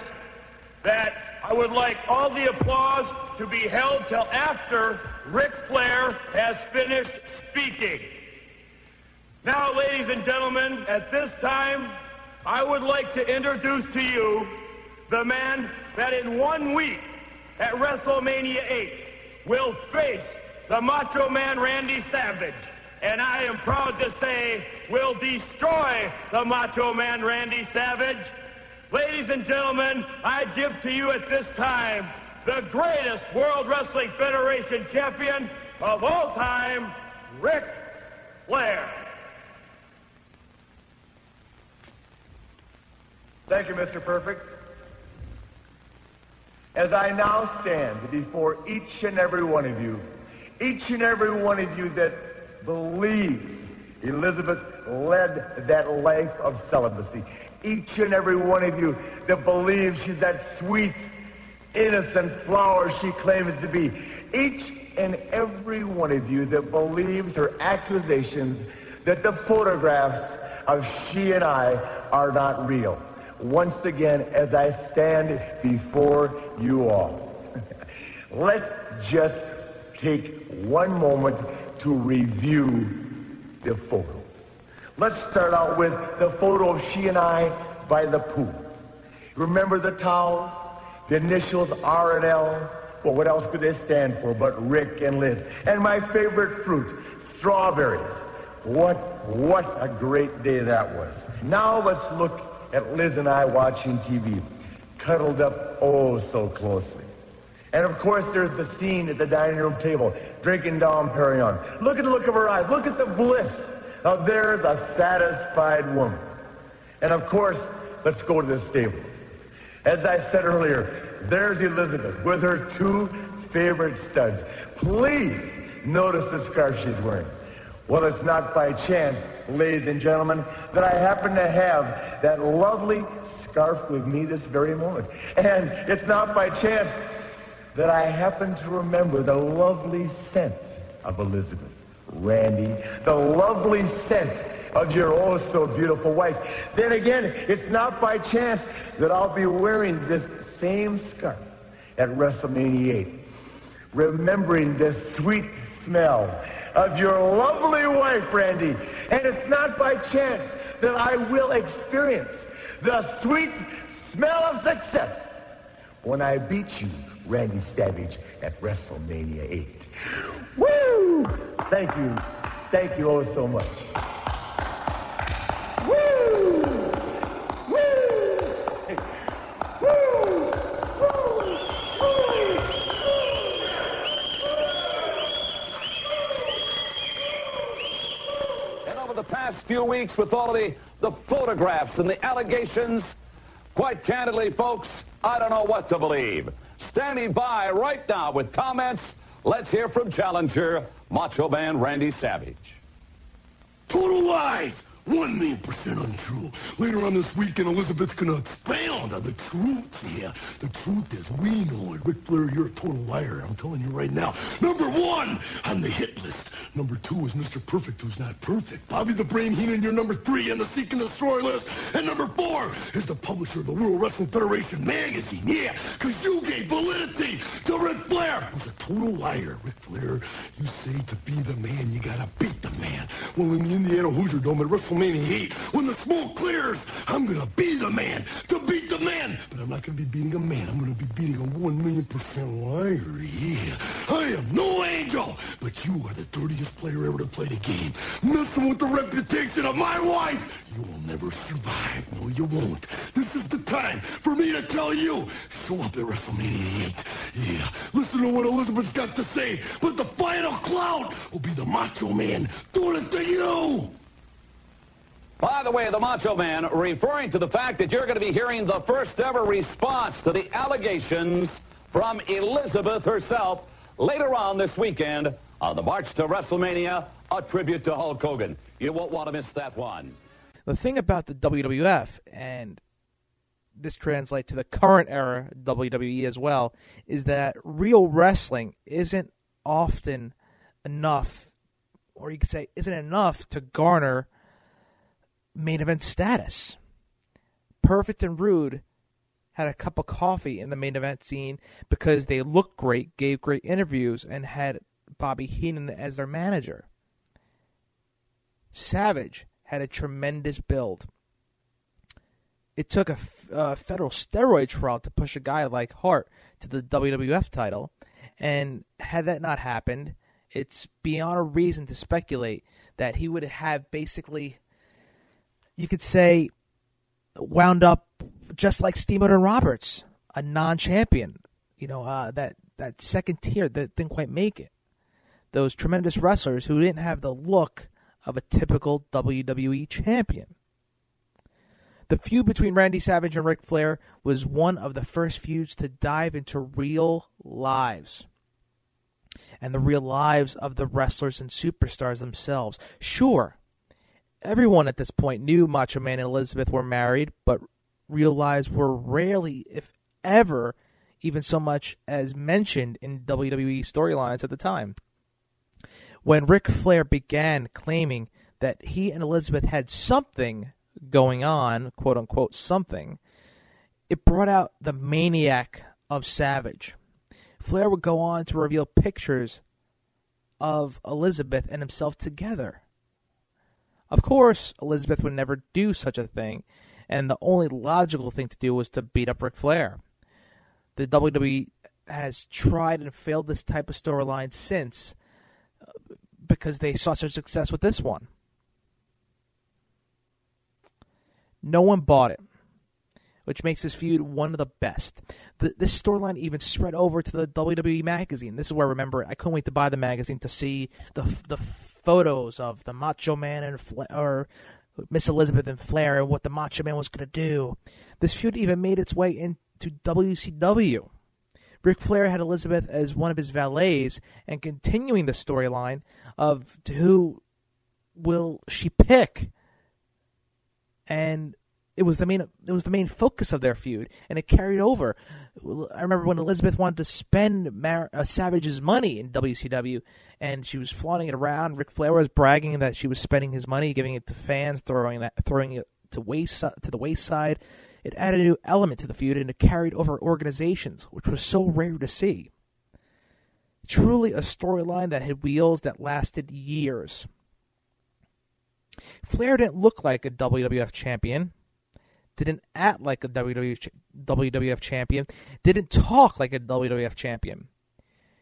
that I would like all the applause to be held till after Ric Flair has finished speaking. Now, ladies and gentlemen, at this time, I would like to introduce to you the man that in one week at WrestleMania 8 will face the Macho Man Randy Savage. And I am proud to say will destroy the Macho Man Randy Savage. Ladies and gentlemen, I give to you at this time the greatest World Wrestling Federation champion of all time, Ric Flair. Thank you, Mr. Perfect. As I now stand before each and every one of you, each and every one of you that believes Elizabeth led that life of celibacy, each and every one of you that believes she's that sweet, innocent flower she claims to be, each and every one of you that believes her accusations that the photographs of she and I are not real once again as I stand before you all. Let's just take one moment to review the photos. Let's start out with the photo of she and I by the pool. Remember the towels? The initials R and L? Well, what else could they stand for but Rick and Liz? And my favorite fruit, strawberries. What, what a great day that was. Now let's look at Liz and I watching TV, cuddled up oh so closely. And of course, there's the scene at the dining room table, drinking Dom Perignon. Look at the look of her eyes. Look at the bliss. Now there's a satisfied woman. And of course, let's go to the stable. As I said earlier, there's Elizabeth with her two favorite studs. Please notice the scarf she's wearing. Well, it's not by chance, ladies and gentlemen, that I happen to have that lovely scarf with me this very moment. And it's not by chance that I happen to remember the lovely scent of Elizabeth, Randy, the lovely scent of your oh so beautiful wife. Then again, it's not by chance that I'll be wearing this same scarf at WrestleMania 8. remembering the sweet smell of your lovely wife, Randy. And it's not by chance that I will experience the sweet smell of success when I beat you, Randy Savage, at WrestleMania 8. Woo! Thank you. Thank you all so much. Past few weeks, with all of the, the photographs and the allegations, quite candidly, folks, I don't know what to believe. Standing by right now with comments, let's hear from challenger Macho Man Randy Savage. Total lies. One million percent untrue. Later on this weekend, Elizabeth's gonna expound on the truth. Yeah, the truth is we know it. Ric Flair, you're a total liar. I'm telling you right now. Number one on the hit list. Number two is Mr. Perfect, who's not perfect. Bobby the Brain Heenan, you're number three on the Seek and Destroy list. And number four is the publisher of the World Wrestling Federation magazine. Yeah, because you gave validity to Ric Flair, who's a total liar. Ric Flair, you say to be the man, you gotta beat the man. Well, in the Indiana Hoosier Dome at WrestleMania 8, when the smoke clears, I'm gonna be the man to beat the man. But I'm not gonna be beating a man. I'm gonna be beating a one million percent liar. Yeah, I am no angel, but you are the dirtiest player ever to play the game. Messing with the reputation of my wife, you will never survive. No, you won't. This is the time for me to tell you. Show up at WrestleMania 8. Yeah, listen to what Elizabeth's got to say. But the final clout will be the Macho Man doing it to you. By the way, the Macho Man referring to the fact that you're going to be hearing the first ever response to the allegations from Elizabeth herself later on this weekend on the March to WrestleMania, a tribute to Hulk Hogan. You won't want to miss that one. The thing about the WWF, and this translates to the current era WWE as well, is that real wrestling isn't often enough, or you could say, isn't enough to garner main event status. Perfect and Rude had a cup of coffee in the main event scene because they looked great, gave great interviews, and had Bobby Heenan as their manager. Savage had a tremendous build. It took a uh, federal steroid trial to push a guy like Hart to the WWF title, and had that not happened, it's beyond a reason to speculate that he would have basically, you could say, wound up just like Steamboat Roberts, a non-champion. You know, uh, that that second tier that didn't quite make it. Those tremendous wrestlers who didn't have the look of a typical WWE champion. The feud between Randy Savage and Ric Flair was one of the first feuds to dive into real lives. And the real lives of the wrestlers and superstars themselves. Sure, everyone at this point knew Macho Man and Elizabeth were married, but realized were rarely, if ever, even so much as mentioned in WWE storylines at the time. When Ric Flair began claiming that he and Elizabeth had something going on, quote unquote, something, it brought out the maniac of Savage. Flair would go on to reveal pictures of Elizabeth and himself together. Of course, Elizabeth would never do such a thing, and the only logical thing to do was to beat up Ric Flair. The WWE has tried and failed this type of storyline since uh, because they saw such success with this one. No one bought it, which makes this feud one of the best. The, this storyline even spread over to the WWE magazine. This is where I remember. I couldn't wait to buy the magazine to see the the photos of the Macho Man and Fla- or Miss Elizabeth and Flair and what the Macho Man was going to do. This feud even made its way into WCW. Ric Flair had Elizabeth as one of his valets, and continuing the storyline of who will she pick, and it was the main it was the main focus of their feud, and it carried over. I remember when Elizabeth wanted to spend Mar- uh, Savage's money in WCW, and she was flaunting it around. Ric Flair was bragging that she was spending his money, giving it to fans, throwing that, throwing it to waist to the wayside. It added a new element to the feud, and it carried over organizations, which was so rare to see. Truly a storyline that had wheels that lasted years. Flair didn't look like a WWF champion, didn't act like a WWF, champion, didn't talk like a WWF champion.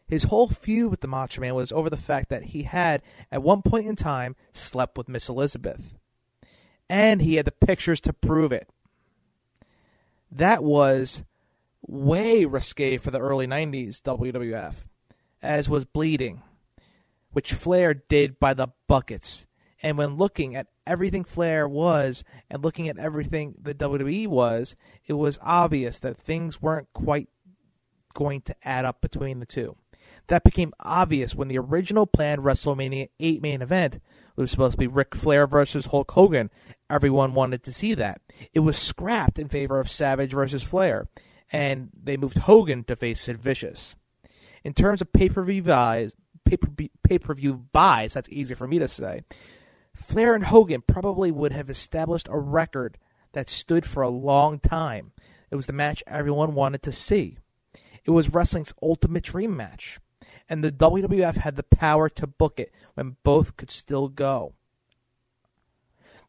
His whole feud with the Macho Man was over the fact that he had, at one point in time, slept with Miss Elizabeth. And he had the pictures to prove it. That was way risque for the early 90s WWF, as was Bleeding, which Flair did by the buckets. And when looking at everything Flair was and looking at everything the WWE was, it was obvious that things weren't quite going to add up between the two. That became obvious when the original planned WrestleMania 8 main event was supposed to be Ric Flair versus Hulk Hogan. Everyone wanted to see that. It was scrapped in favor of Savage versus Flair, and they moved Hogan to face Sid Vicious. In terms of pay-per-view buys, pay-per-view buys, that's easy for me to say. Flair and Hogan probably would have established a record that stood for a long time. It was the match everyone wanted to see. It was wrestling's ultimate dream match and the WWF had the power to book it when both could still go.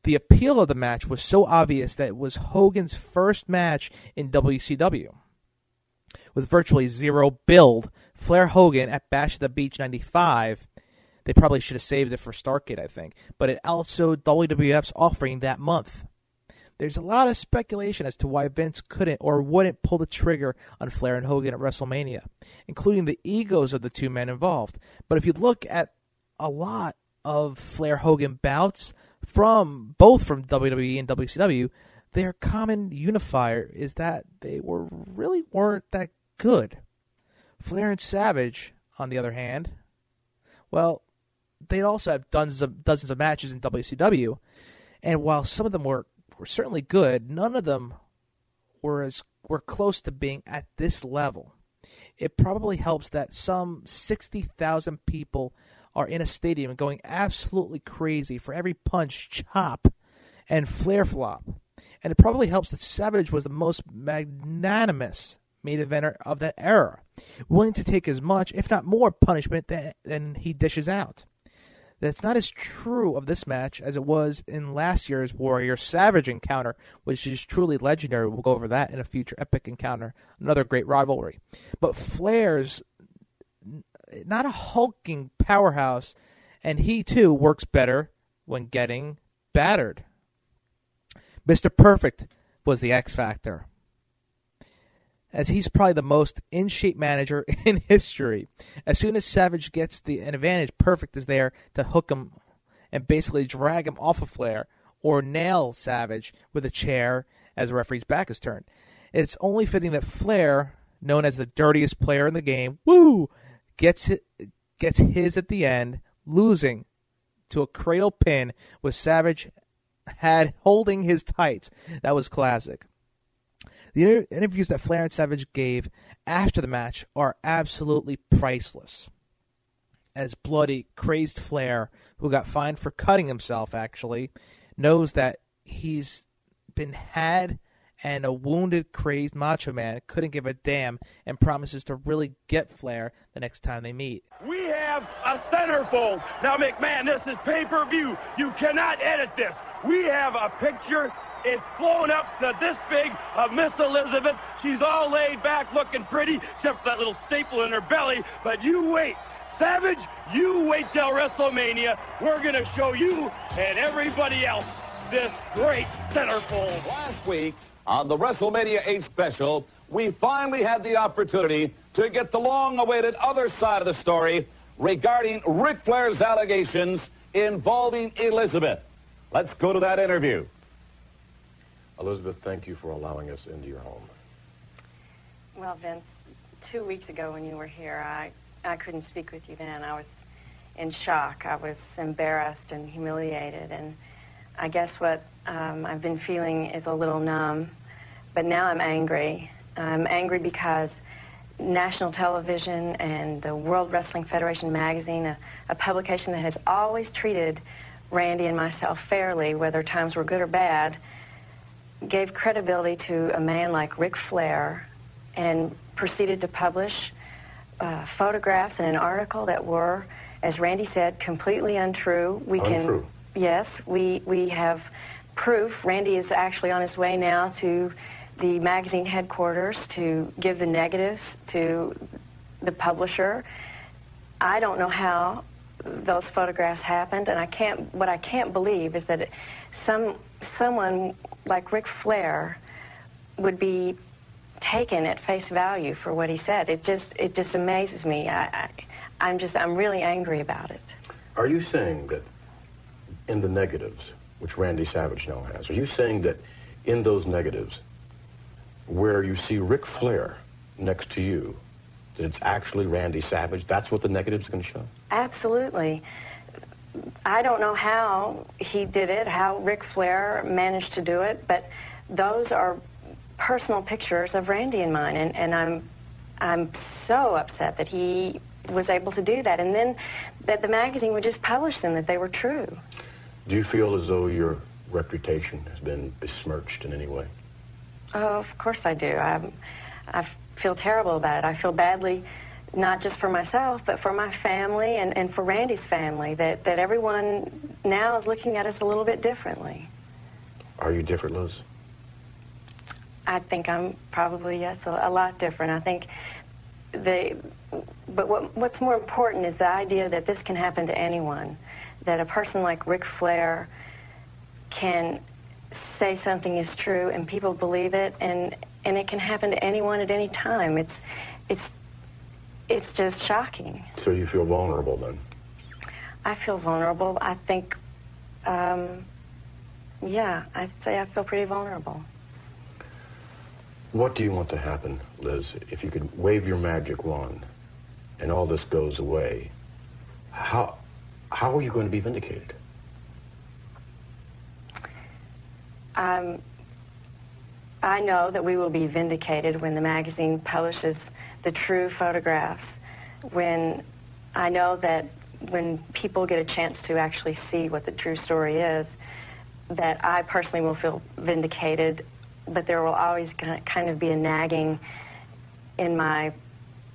The appeal of the match was so obvious that it was Hogan's first match in WCW. With virtually zero build, Flair Hogan at Bash at the Beach 95, they probably should have saved it for Starcade, I think, but it also WWF's offering that month. There's a lot of speculation as to why Vince couldn't or wouldn't pull the trigger on Flair and Hogan at WrestleMania, including the egos of the two men involved. But if you look at a lot of Flair Hogan bouts from both from WWE and WCW, their common unifier is that they were really weren't that good. Flair and Savage, on the other hand, well, they'd also have dozens of dozens of matches in WCW, and while some of them were were certainly good. None of them were as were close to being at this level. It probably helps that some 60,000 people are in a stadium going absolutely crazy for every punch, chop, and Flair flop. And it probably helps that Savage was the most magnanimous main eventer of that era, willing to take as much, if not more, punishment than, than he dishes out. That's not as true of this match as it was in last year's Warrior Savage encounter, which is truly legendary. We'll go over that in a future epic encounter, another great rivalry. But Flair's not a hulking powerhouse, and he too works better when getting battered. Mr. Perfect was the X Factor as he's probably the most in shape manager in history. As soon as Savage gets the an advantage, Perfect is there to hook him and basically drag him off of Flair or nail Savage with a chair as the referee's back is turned. It's only fitting that Flair, known as the dirtiest player in the game, woo, gets it, gets his at the end, losing to a cradle pin with Savage had holding his tights. That was classic. The interviews that Flair and Savage gave after the match are absolutely priceless. As bloody, crazed Flair, who got fined for cutting himself, actually, knows that he's been had and a wounded, crazed Macho Man couldn't give a damn and promises to really get Flair the next time they meet. We have a centerfold. Now, McMahon, this is pay per view. You cannot edit this. We have a picture it's flown up to this big of Miss Elizabeth. She's all laid back, looking pretty, except for that little staple in her belly. But you wait. Savage, you wait till WrestleMania. We're going to show you and everybody else this great centerfold. Last week on the WrestleMania 8 special, we finally had the opportunity to get the long-awaited other side of the story regarding Ric Flair's allegations involving Elizabeth. Let's go to that interview. Elizabeth, thank you for allowing us into your home. Well, Vince, two weeks ago when you were here, I, I couldn't speak with you then. I was in shock. I was embarrassed and humiliated. And I guess what um, I've been feeling is a little numb. But now I'm angry. I'm angry because national television and the World Wrestling Federation magazine, a, a publication that has always treated Randy and myself fairly, whether times were good or bad, gave credibility to a man like Ric Flair and proceeded to publish uh, photographs in an article that were, as Randy said, completely untrue. We Untrue. can, yes, we we have proof. Randy is actually on his way now to the magazine headquarters to give the negatives to the publisher. I don't know how those photographs happened, and I can't. What I can't believe is that some someone like Ric Flair would be taken at face value for what he said. It just it just amazes me. I, I I'm just I'm really angry about it. Are you saying that in the negatives, which Randy Savage now has, are you saying that in those negatives, where you see Ric Flair next to you, that it's actually Randy Savage? That's what the negative's are going to show? Absolutely. I don't know how he did it, how Ric Flair managed to do it, but those are personal pictures of Randy and mine, and, and I'm I'm so upset that he was able to do that, and then that the magazine would just publish them that they were true. Do you feel as though your reputation has been besmirched in any way? Oh, of course I do. I I feel terrible about it. I feel badly, not just for myself, but for my family and, and for Randy's family. That that everyone now is looking at us a little bit differently. Are you different, Liz? I think I'm probably yes a, a lot different. I think the but what what's more important is the idea that this can happen to anyone. That a person like Ric Flair can say something is true and people believe it and and it can happen to anyone at any time. It's it's it's just shocking. So you feel vulnerable then? I feel vulnerable. I think um, yeah, I'd say I feel pretty vulnerable. What do you want to happen, Liz? If you could wave your magic wand and all this goes away, how how are you going to be vindicated? Um, I know that we will be vindicated when the magazine publishes the true photographs. When I know that when people get a chance to actually see what the true story is, that I personally will feel vindicated, but there will always kind of be a nagging in my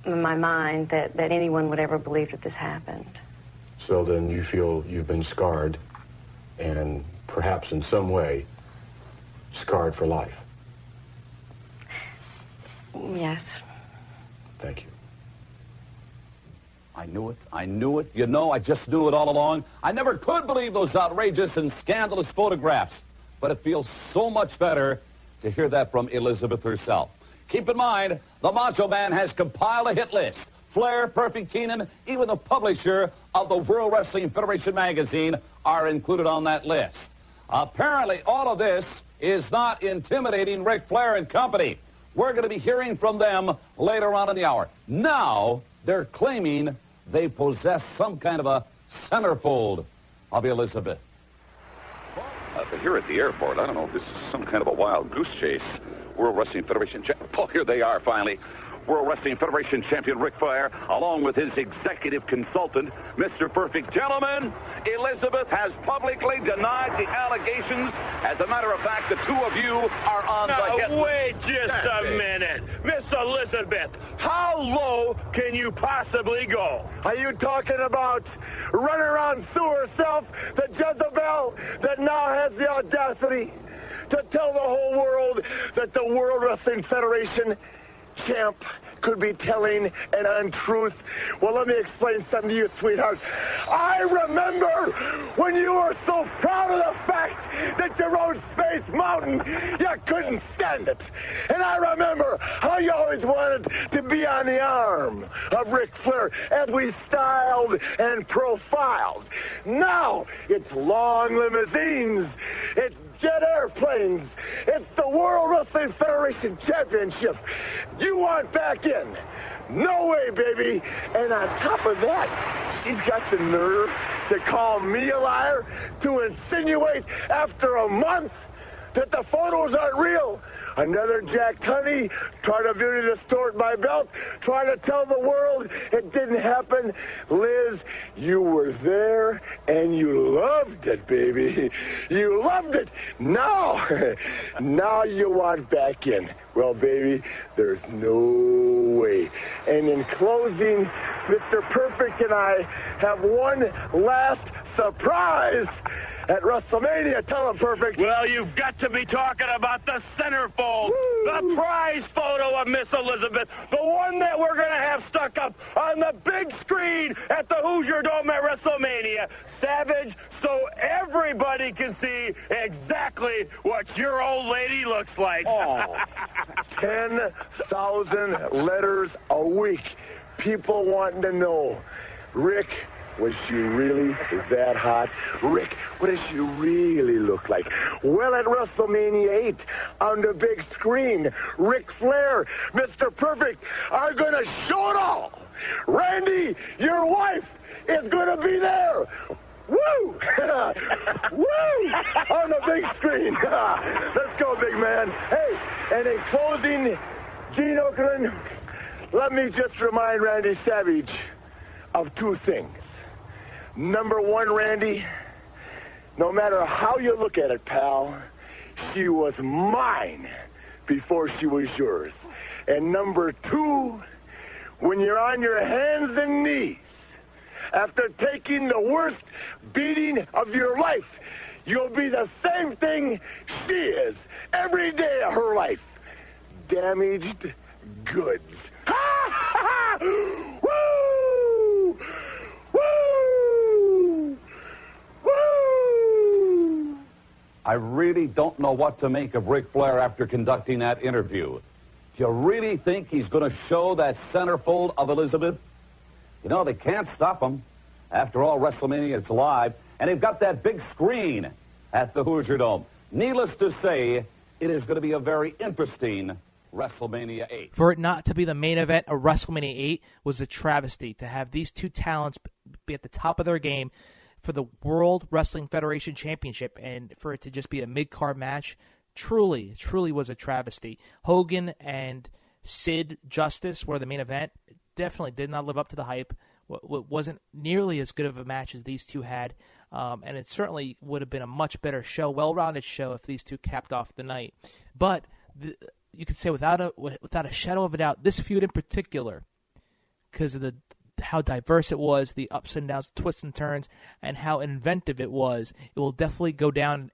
in my mind that, that anyone would ever believe that this happened. So then you feel you've been scarred and perhaps in some way scarred for life. Yes. Thank you. I knew it. I knew it. You know, I just knew it all along. I never could believe those outrageous and scandalous photographs. But it feels so much better to hear that from Elizabeth herself. Keep in mind, the Macho Man has compiled a hit list. Flair, Perfect Heenan, even the publisher of the World Wrestling Federation magazine are included on that list. Apparently, all of this is not intimidating Ric Flair and company. We're going to be hearing from them later on in the hour. Now, they're claiming they possess some kind of a centerfold of Elizabeth. Uh, but here at the airport, I don't know if this is some kind of a wild goose chase. World Wrestling Federation. Oh, here they are finally. World Wrestling Federation champion Ric Flair, along with his executive consultant, Mr. Perfect. Gentlemen, Elizabeth has publicly denied the allegations. As a matter of fact, the two of you are on now, the hit wait just That's a it. minute. Miss Elizabeth, how low can you possibly go? Are you talking about running around sue herself, the Jezebel that now has the audacity to tell the whole world that the World Wrestling Federation champ could be telling an untruth? Well, let me explain something to you, sweetheart. I remember when you were so proud of the fact that you rode Space Mountain, you couldn't stand it. And I remember how you always wanted to be on the arm of Ric Flair as we styled and profiled. Now it's long limousines. It's jet airplanes. It's the World Wrestling Federation Championship. You want back in? No way, baby. And on top of that, she's got the nerve to call me a liar, to insinuate after a month that the photos aren't real. Another Jack Tunney trying to really distort my belt, trying to tell the world it didn't happen. Liz, you were there and you loved it, baby. You loved it. Now, now you want back in. Well, baby, there's no way. And in closing, Mr. Perfect and I have one last surprise at WrestleMania. Tell him, Perfect. Well, you've got to be talking about the centerfold, the prize photo of Miss Elizabeth, the one that we're going to have stuck up on the big screen at the Hoosier Dome at WrestleMania. Savage, so everybody can see exactly what your old lady looks like. Oh, 10,000 letters a week. People wanting to know, Rick, was she really that hot? Rick, what does she really look like? Well, at WrestleMania 8, on the big screen, Ric Flair, Mr. Perfect, are going to show it all. Randy, your wife, is going to be there. Woo! Woo! On the big screen. Let's go, big man. Hey, and in closing, Gene Okerlund, let me just remind Randy Savage of two things. Number one, Randy, no matter how you look at it, pal, she was mine before she was yours. And number two, when you're on your hands and knees, after taking the worst beating of your life, you'll be the same thing she is every day of her life. Damaged goods. Woo! Woo! Woo! I really don't know what to make of Ric Flair after conducting that interview. Do you really think he's going to show that centerfold of Elizabeth? You know, they can't stop him. After all, WrestleMania is live, and they've got that big screen at the Hoosier Dome. Needless to say, it is going to be a very interesting WrestleMania 8. For it not to be the main event of WrestleMania 8 was a travesty. To have these two talents be at the top of their game for the World Wrestling Federation Championship and for it to just be a mid card match, truly, truly was a travesty. Hogan and Sid Justice were the main event. Definitely did not live up to the hype. wasn't nearly as good of a match as these two had. Um, and it certainly would have been a much better show, well-rounded show, if these two capped off the night. But the, you could say without a without a shadow of a doubt, this feud in particular, because of the how diverse it was, the ups and downs, twists and turns, and how inventive it was, it will definitely go down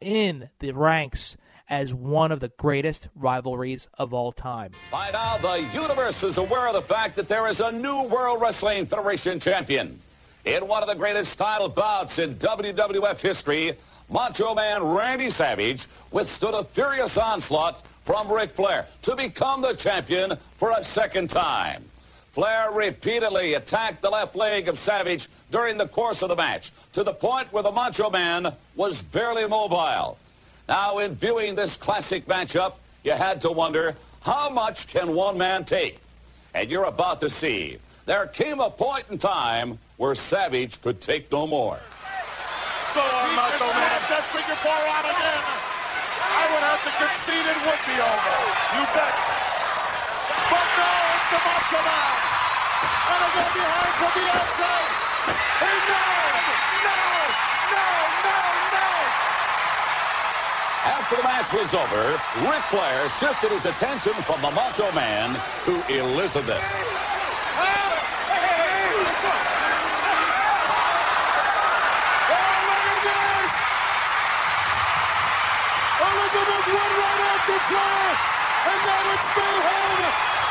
in the ranks as one of the greatest rivalries of all time. By now, the universe is aware of the fact that there is a new World Wrestling Federation champion. In one of the greatest title bouts in WWF history, Macho Man Randy Savage withstood a furious onslaught from Ric Flair to become the champion for a second time. Flair repeatedly attacked the left leg of Savage during the course of the match to the point where the Macho Man was barely mobile. Now, in viewing this classic matchup, you had to wonder, how much can one man take? And you're about to see. There came a point in time where Savage could take no more. So uh, on, Macho Man. that figure four out again. I would have to concede it would be over. You bet. But no, it's the Macho Man. And they go behind from the outside. He no, no, no, no, no. After the match was over, Ric Flair shifted his attention from the Macho Man to Elizabeth. Elizabeth went right after Flair, and now it's mayhem.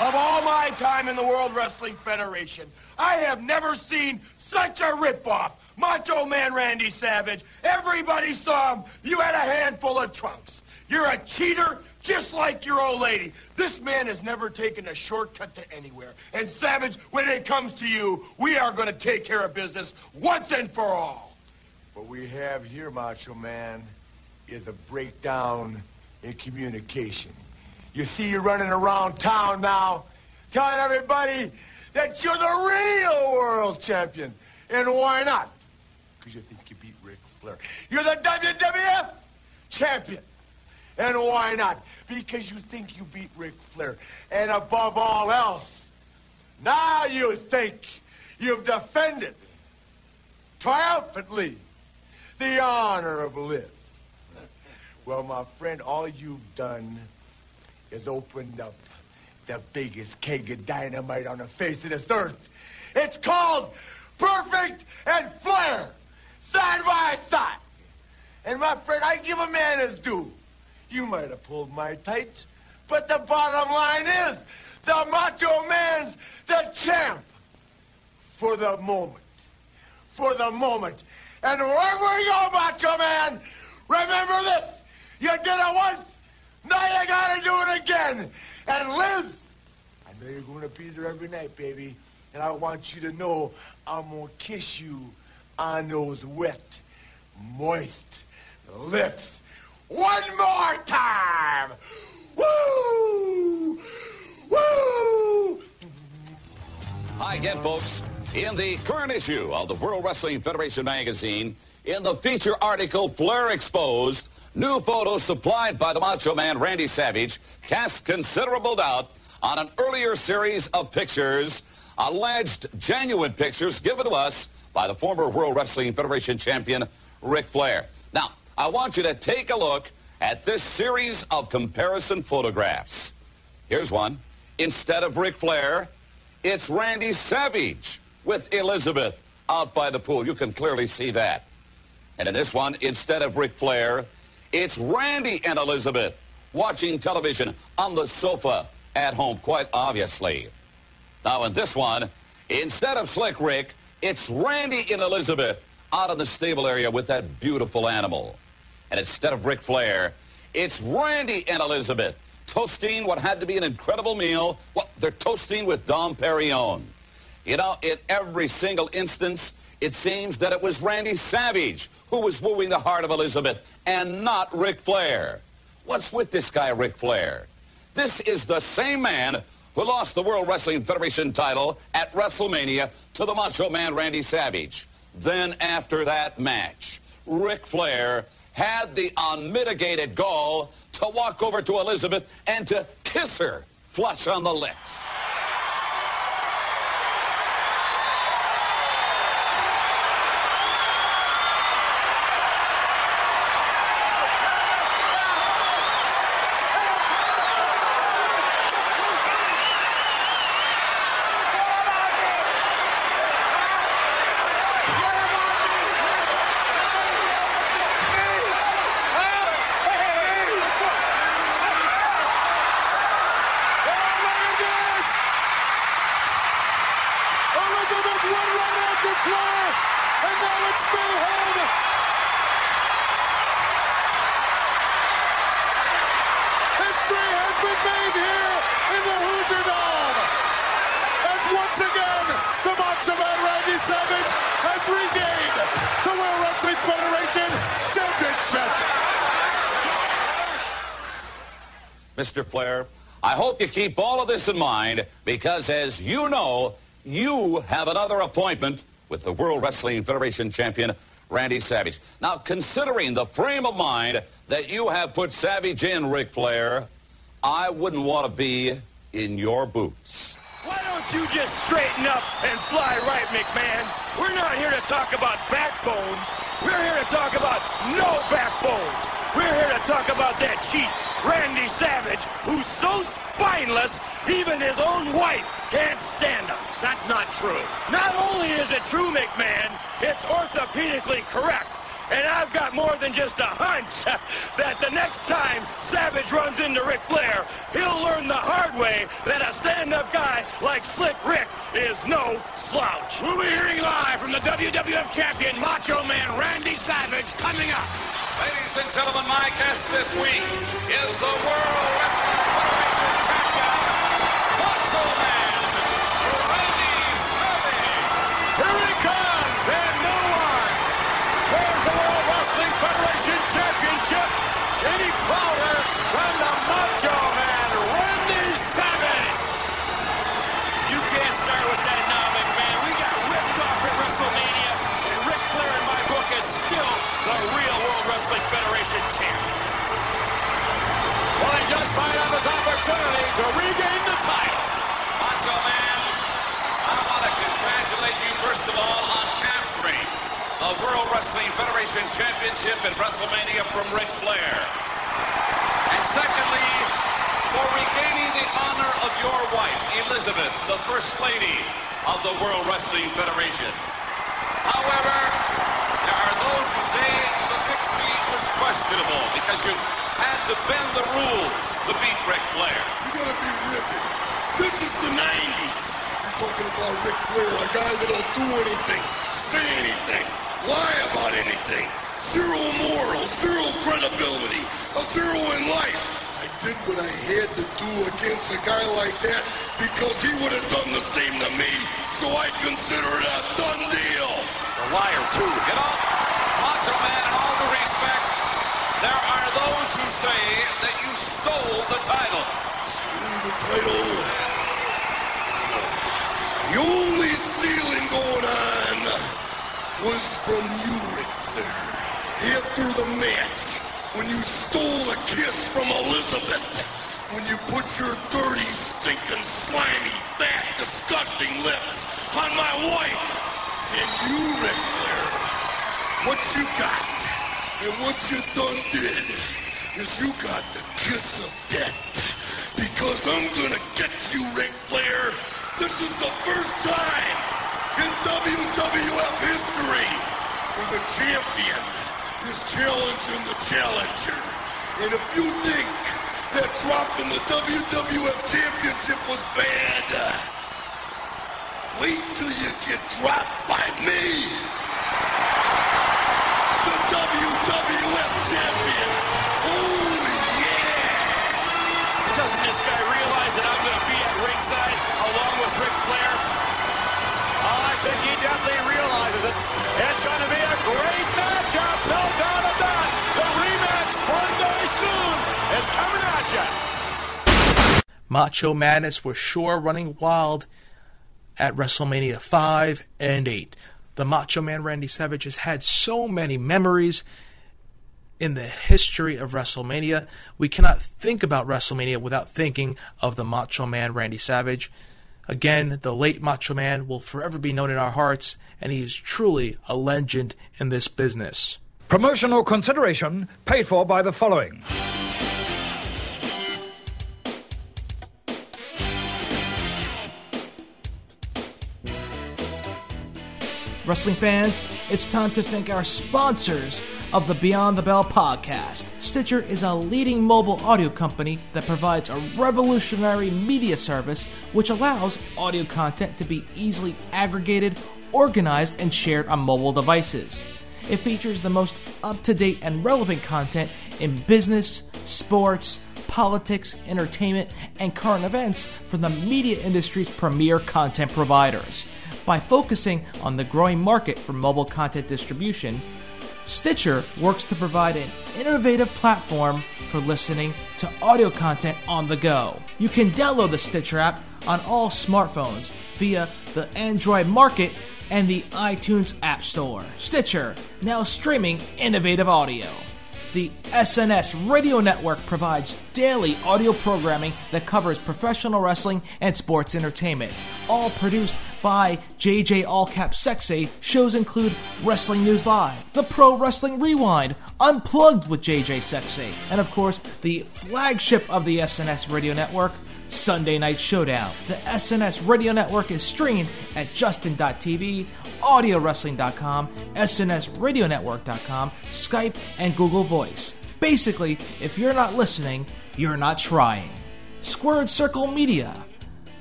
Of all my time in the World Wrestling Federation, I have never seen such a ripoff. Macho Man Randy Savage. Everybody saw him. You had a handful of trunks. You're a cheater just like your old lady. This man has never taken a shortcut to anywhere. And Savage, when it comes to you, we are going to take care of business once and for all. What we have here, Macho Man, is a breakdown in communication. You see, you're running around town now telling everybody that you're the real world champion. And why not? because you think you beat Ric Flair. You're the WWF champion. And why not? Because you think you beat Ric Flair. And above all else, now you think you've defended triumphantly the honor of Liz. Well, my friend, all you've done is opened up the biggest keg of dynamite on the face of this earth. It's called Perfect and Flair, side by side. And my friend, I give a man his due. You might have pulled my tights, but the bottom line is the Macho Man's the champ for the moment. For the moment. And where we go, Macho Man, remember this. You did it once, now you gotta do it again. And Liz, I know you're gonna be there every night, baby. And I want you to know I'm gonna kiss you on those wet, moist lips one more time. Woo! Woo! Hi again, folks. In the current issue of the World Wrestling Federation magazine, in the feature article Flair Exposed, new photos supplied by the Macho Man Randy Savage cast considerable doubt on an earlier series of pictures, alleged genuine pictures given to us by the former World Wrestling Federation champion Ric Flair. Now, I want you to take a look at this series of comparison photographs. Here's one. Instead of Ric Flair, it's Randy Savage with Elizabeth out by the pool. You can clearly see that. And in this one, instead of Ric Flair, it's Randy and Elizabeth watching television on the sofa at home, quite obviously. Now, in this one, instead of Slick Rick, it's Randy and Elizabeth out in the stable area with that beautiful animal. And instead of Ric Flair, it's Randy and Elizabeth toasting what had to be an incredible meal. Well, they're toasting with Dom Perignon. You know, in every single instance, it seems that it was Randy Savage who was wooing the heart of Elizabeth and not Ric Flair. What's with this guy, Ric Flair? This is the same man who lost the World Wrestling Federation title at WrestleMania to the Macho Man Randy Savage. Then after that match, Ric Flair had the unmitigated gall to walk over to Elizabeth and to kiss her flush on the lips. Elizabeth would run after Flair, and now it's mayhem. History has been made here in the Hoosier Dome. As once again, the Macho Man Randy Savage has regained the World Wrestling Federation Championship. Mr. Flair, I hope you keep all of this in mind because, as you know, you have another appointment with the World Wrestling Federation champion, Randy Savage. Now, considering the frame of mind that you have put Savage in, Ric Flair, I wouldn't want to be in your boots. Why don't you just straighten up and fly right, McMahon? We're not here to talk about backbones. We're here to talk about no backbones. We're here to talk about that cheat, Randy Savage, who's so spineless, even his own wife can't stand him. That's not true. Not only is it true, McMahon, it's orthopedically correct. And I've got more than just a hunch that the next time Savage runs into Ric Flair, he'll learn the hard way that a stand-up guy like Slick Rick is no slouch. We'll be hearing live from the WWF champion, Macho Man Randy Savage, coming up. Ladies and gentlemen, my guest this week is the World Wrestling Wrestling Federation Championship at WrestleMania from Ric Flair. And secondly, for regaining the honor of your wife, Elizabeth, the First Lady of the World Wrestling Federation. However, there are those who say the victory was questionable because you had to bend the rules to beat Ric Flair. You gotta be ripping. This is the 90s. You're talking about Ric Flair, a guy that'll do anything, say anything, lie about anything. Zero moral, zero credibility, a zero in life. I did what I had to do against a guy like that because he would have done the same to me. So I consider it a done deal. A liar, too. You know, Macho Man, in all due respect, there are those who say that you stole the title. Stole the title? The only stealing was from you, Ric Flair. through the match, when you stole a kiss from Elizabeth, when you put your dirty, stinking, slimy, fat, disgusting lips on my wife, and you, Ric Flair, what you got and what you done did is you got the kiss of death. Because I'm gonna get you, Ric Flair. This is the first time in WWF history where the champion is challenging the challenger. And if you think that dropping the WWF championship was bad, wait till you get dropped by me. The WWF champion. Macho Madness was sure running wild at WrestleMania 5 and 8. The Macho Man Randy Savage has had so many memories in the history of WrestleMania. We cannot think about WrestleMania without thinking of the Macho Man Randy Savage. Again, the late Macho Man will forever be known in our hearts, and he is truly a legend in this business. Promotional consideration paid for by the following. Wrestling fans, it's time to thank our sponsors of the Beyond the Bell podcast. Stitcher is a leading mobile audio company that provides a revolutionary media service which allows audio content to be easily aggregated, organized, and shared on mobile devices. It features the most up to date and relevant content in business, sports, politics, entertainment, and current events from the media industry's premier content providers. By focusing on the growing market for mobile content distribution, Stitcher works to provide an innovative platform for listening to audio content on the go. You can download the Stitcher app on all smartphones via the Android Market and the iTunes App Store. Stitcher, now streaming innovative audio. The SNS Radio Network provides daily audio programming that covers professional wrestling and sports entertainment, all produced by JJ Allcap Sexy. Shows include Wrestling News Live, The Pro Wrestling Rewind, Unplugged with JJ Sexy, and of course, the flagship of the SNS Radio Network, Sunday Night Showdown. The SNS Radio Network is streamed at Justin.tv, AudioWrestling.com, SNSRadioNetwork.com, Skype, and Google Voice. Basically, if you're not listening, you're not trying. Squared Circle Media.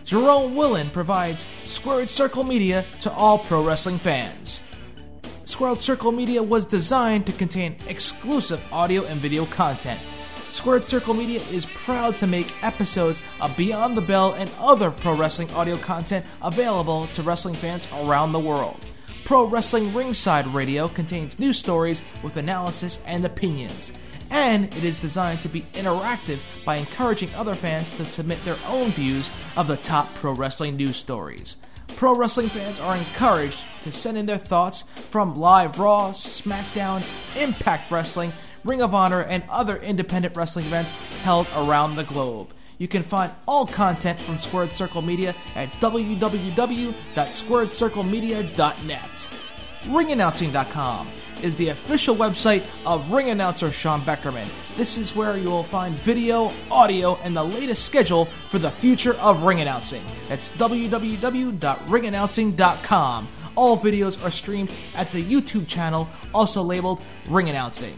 Jerome Willen provides Squared Circle Media to all pro wrestling fans. Squared Circle Media was designed to contain exclusive audio and video content. Squared Circle Media is proud to make episodes of Beyond the Bell and other pro wrestling audio content available to wrestling fans around the world. Pro Wrestling Ringside Radio contains news stories with analysis and opinions. And it is designed to be interactive by encouraging other fans to submit their own views of the top pro wrestling news stories. Pro wrestling fans are encouraged to send in their thoughts from live Raw, SmackDown, Impact Wrestling, Ring of Honor, and other independent wrestling events held around the globe. You can find all content from Squared Circle Media at www.squaredcirclemedia.net. Ringannouncing.com. is the official website of ring announcer Sean Beckerman. This is where you will find video, audio, and the latest schedule for the future of ring announcing. That's www.ringannouncing.com. All videos are streamed at the YouTube channel, also labeled Ring Announcing.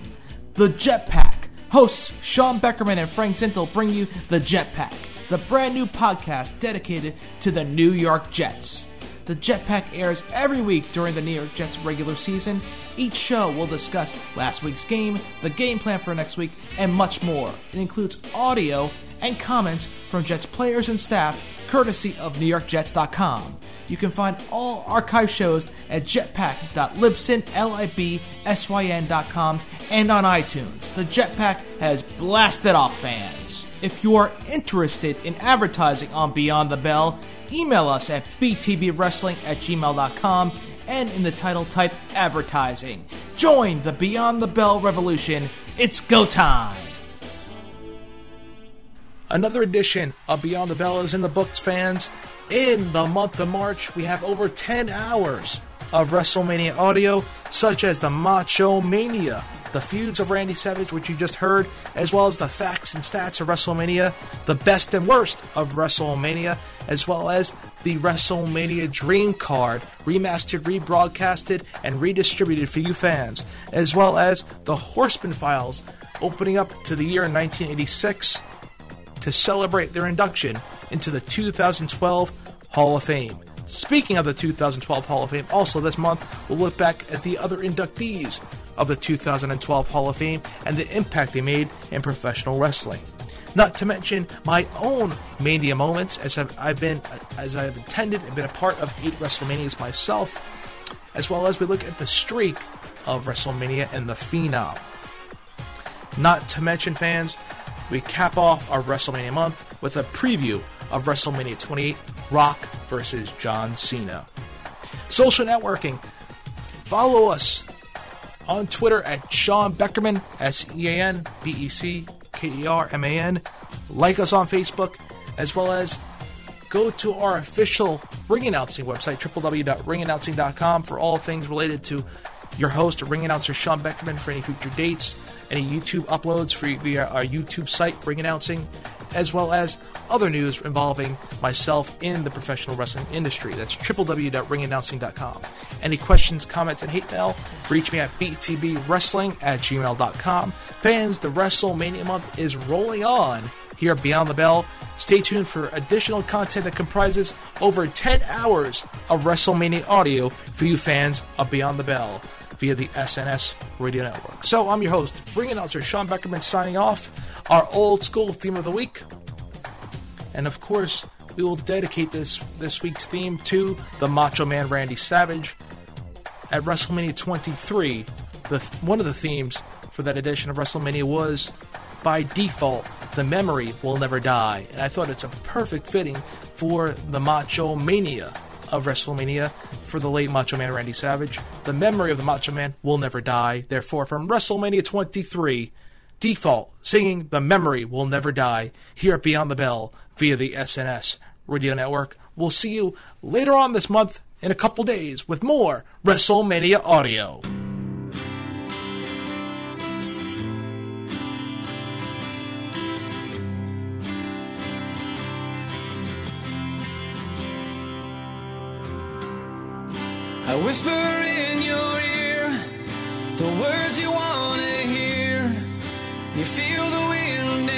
The Jetpack. Hosts Sean Beckerman and Frank Zintel bring you The Jetpack, the brand new podcast dedicated to the New York Jets. The Jetpack airs every week during the New York Jets regular season. Each show will discuss last week's game, the game plan for next week, and much more. It includes audio and comments from Jets players and staff, courtesy of NewYorkJets.com. You can find all archive shows at jetpack.libsyn.com and on iTunes. The Jetpack has blasted off fans. If you are interested in advertising on Beyond the Bell, email us at btbwrestling at gmail.com and in the title type advertising. Join the Beyond the Bell revolution. It's go time. Another edition of Beyond the Bell is in the books, fans. In the month of March, we have over 10 hours of WrestleMania audio, such as the Macho Mania, the feuds of Randy Savage, which you just heard, as well as the facts and stats of WrestleMania, the best and worst of WrestleMania, as well as the WrestleMania Dream Card, remastered, rebroadcasted, and redistributed for you fans, as well as the Horseman Files, opening up to the year 1986 to celebrate their induction into the 2012 Hall of Fame. Speaking of the 2012 Hall of Fame, also this month we'll look back at the other inductees of the 2012 Hall of Fame and the impact they made in professional wrestling. Not to mention my own mania moments, as I've, I've been, as I've attended and been a part of eight WrestleManias myself, as well as we look at the streak of WrestleMania and the Phenom. Not to mention, fans, we cap off our WrestleMania month with a preview of WrestleMania 28 Rock versus John Cena. Social networking. Follow us on Twitter at Sean Beckerman, S E A N B E C K E R M A N. Like us on Facebook, as well as go to our official ring announcing website, www.ringannouncing.com, for all things related to your host, ring announcer Sean Beckerman, for any future dates, any YouTube uploads for via our YouTube site, Ring Announcing, as well as other news involving myself in the professional wrestling industry. That's www.ringannouncing.com. Any questions, comments, and hate mail, reach me at btbwrestling at gmail.com. Fans, the WrestleMania month is rolling on here Beyond the Bell. Stay tuned for additional content that comprises over 10 hours of WrestleMania audio for you fans of Beyond the Bell via the SNS Radio Network. So I'm your host, ring announcer Sean Beckerman signing off. Our old school theme of the week. And of course, we will dedicate this this week's theme to the Macho Man Randy Savage. At WrestleMania 23, the one of the themes for that edition of WrestleMania was by Default, the memory will never die. And I thought it's a perfect fitting for the Macho Mania of WrestleMania for the late Macho Man Randy Savage. The memory of the Macho Man will never die. Therefore, from WrestleMania 23, Default singing The Memory Will Never Die here at Beyond the Bell via the SNS Radio Network. We'll see you later on this month in a couple days with more WrestleMania audio. I whisper in your ear the words you want to hear. You feel the wind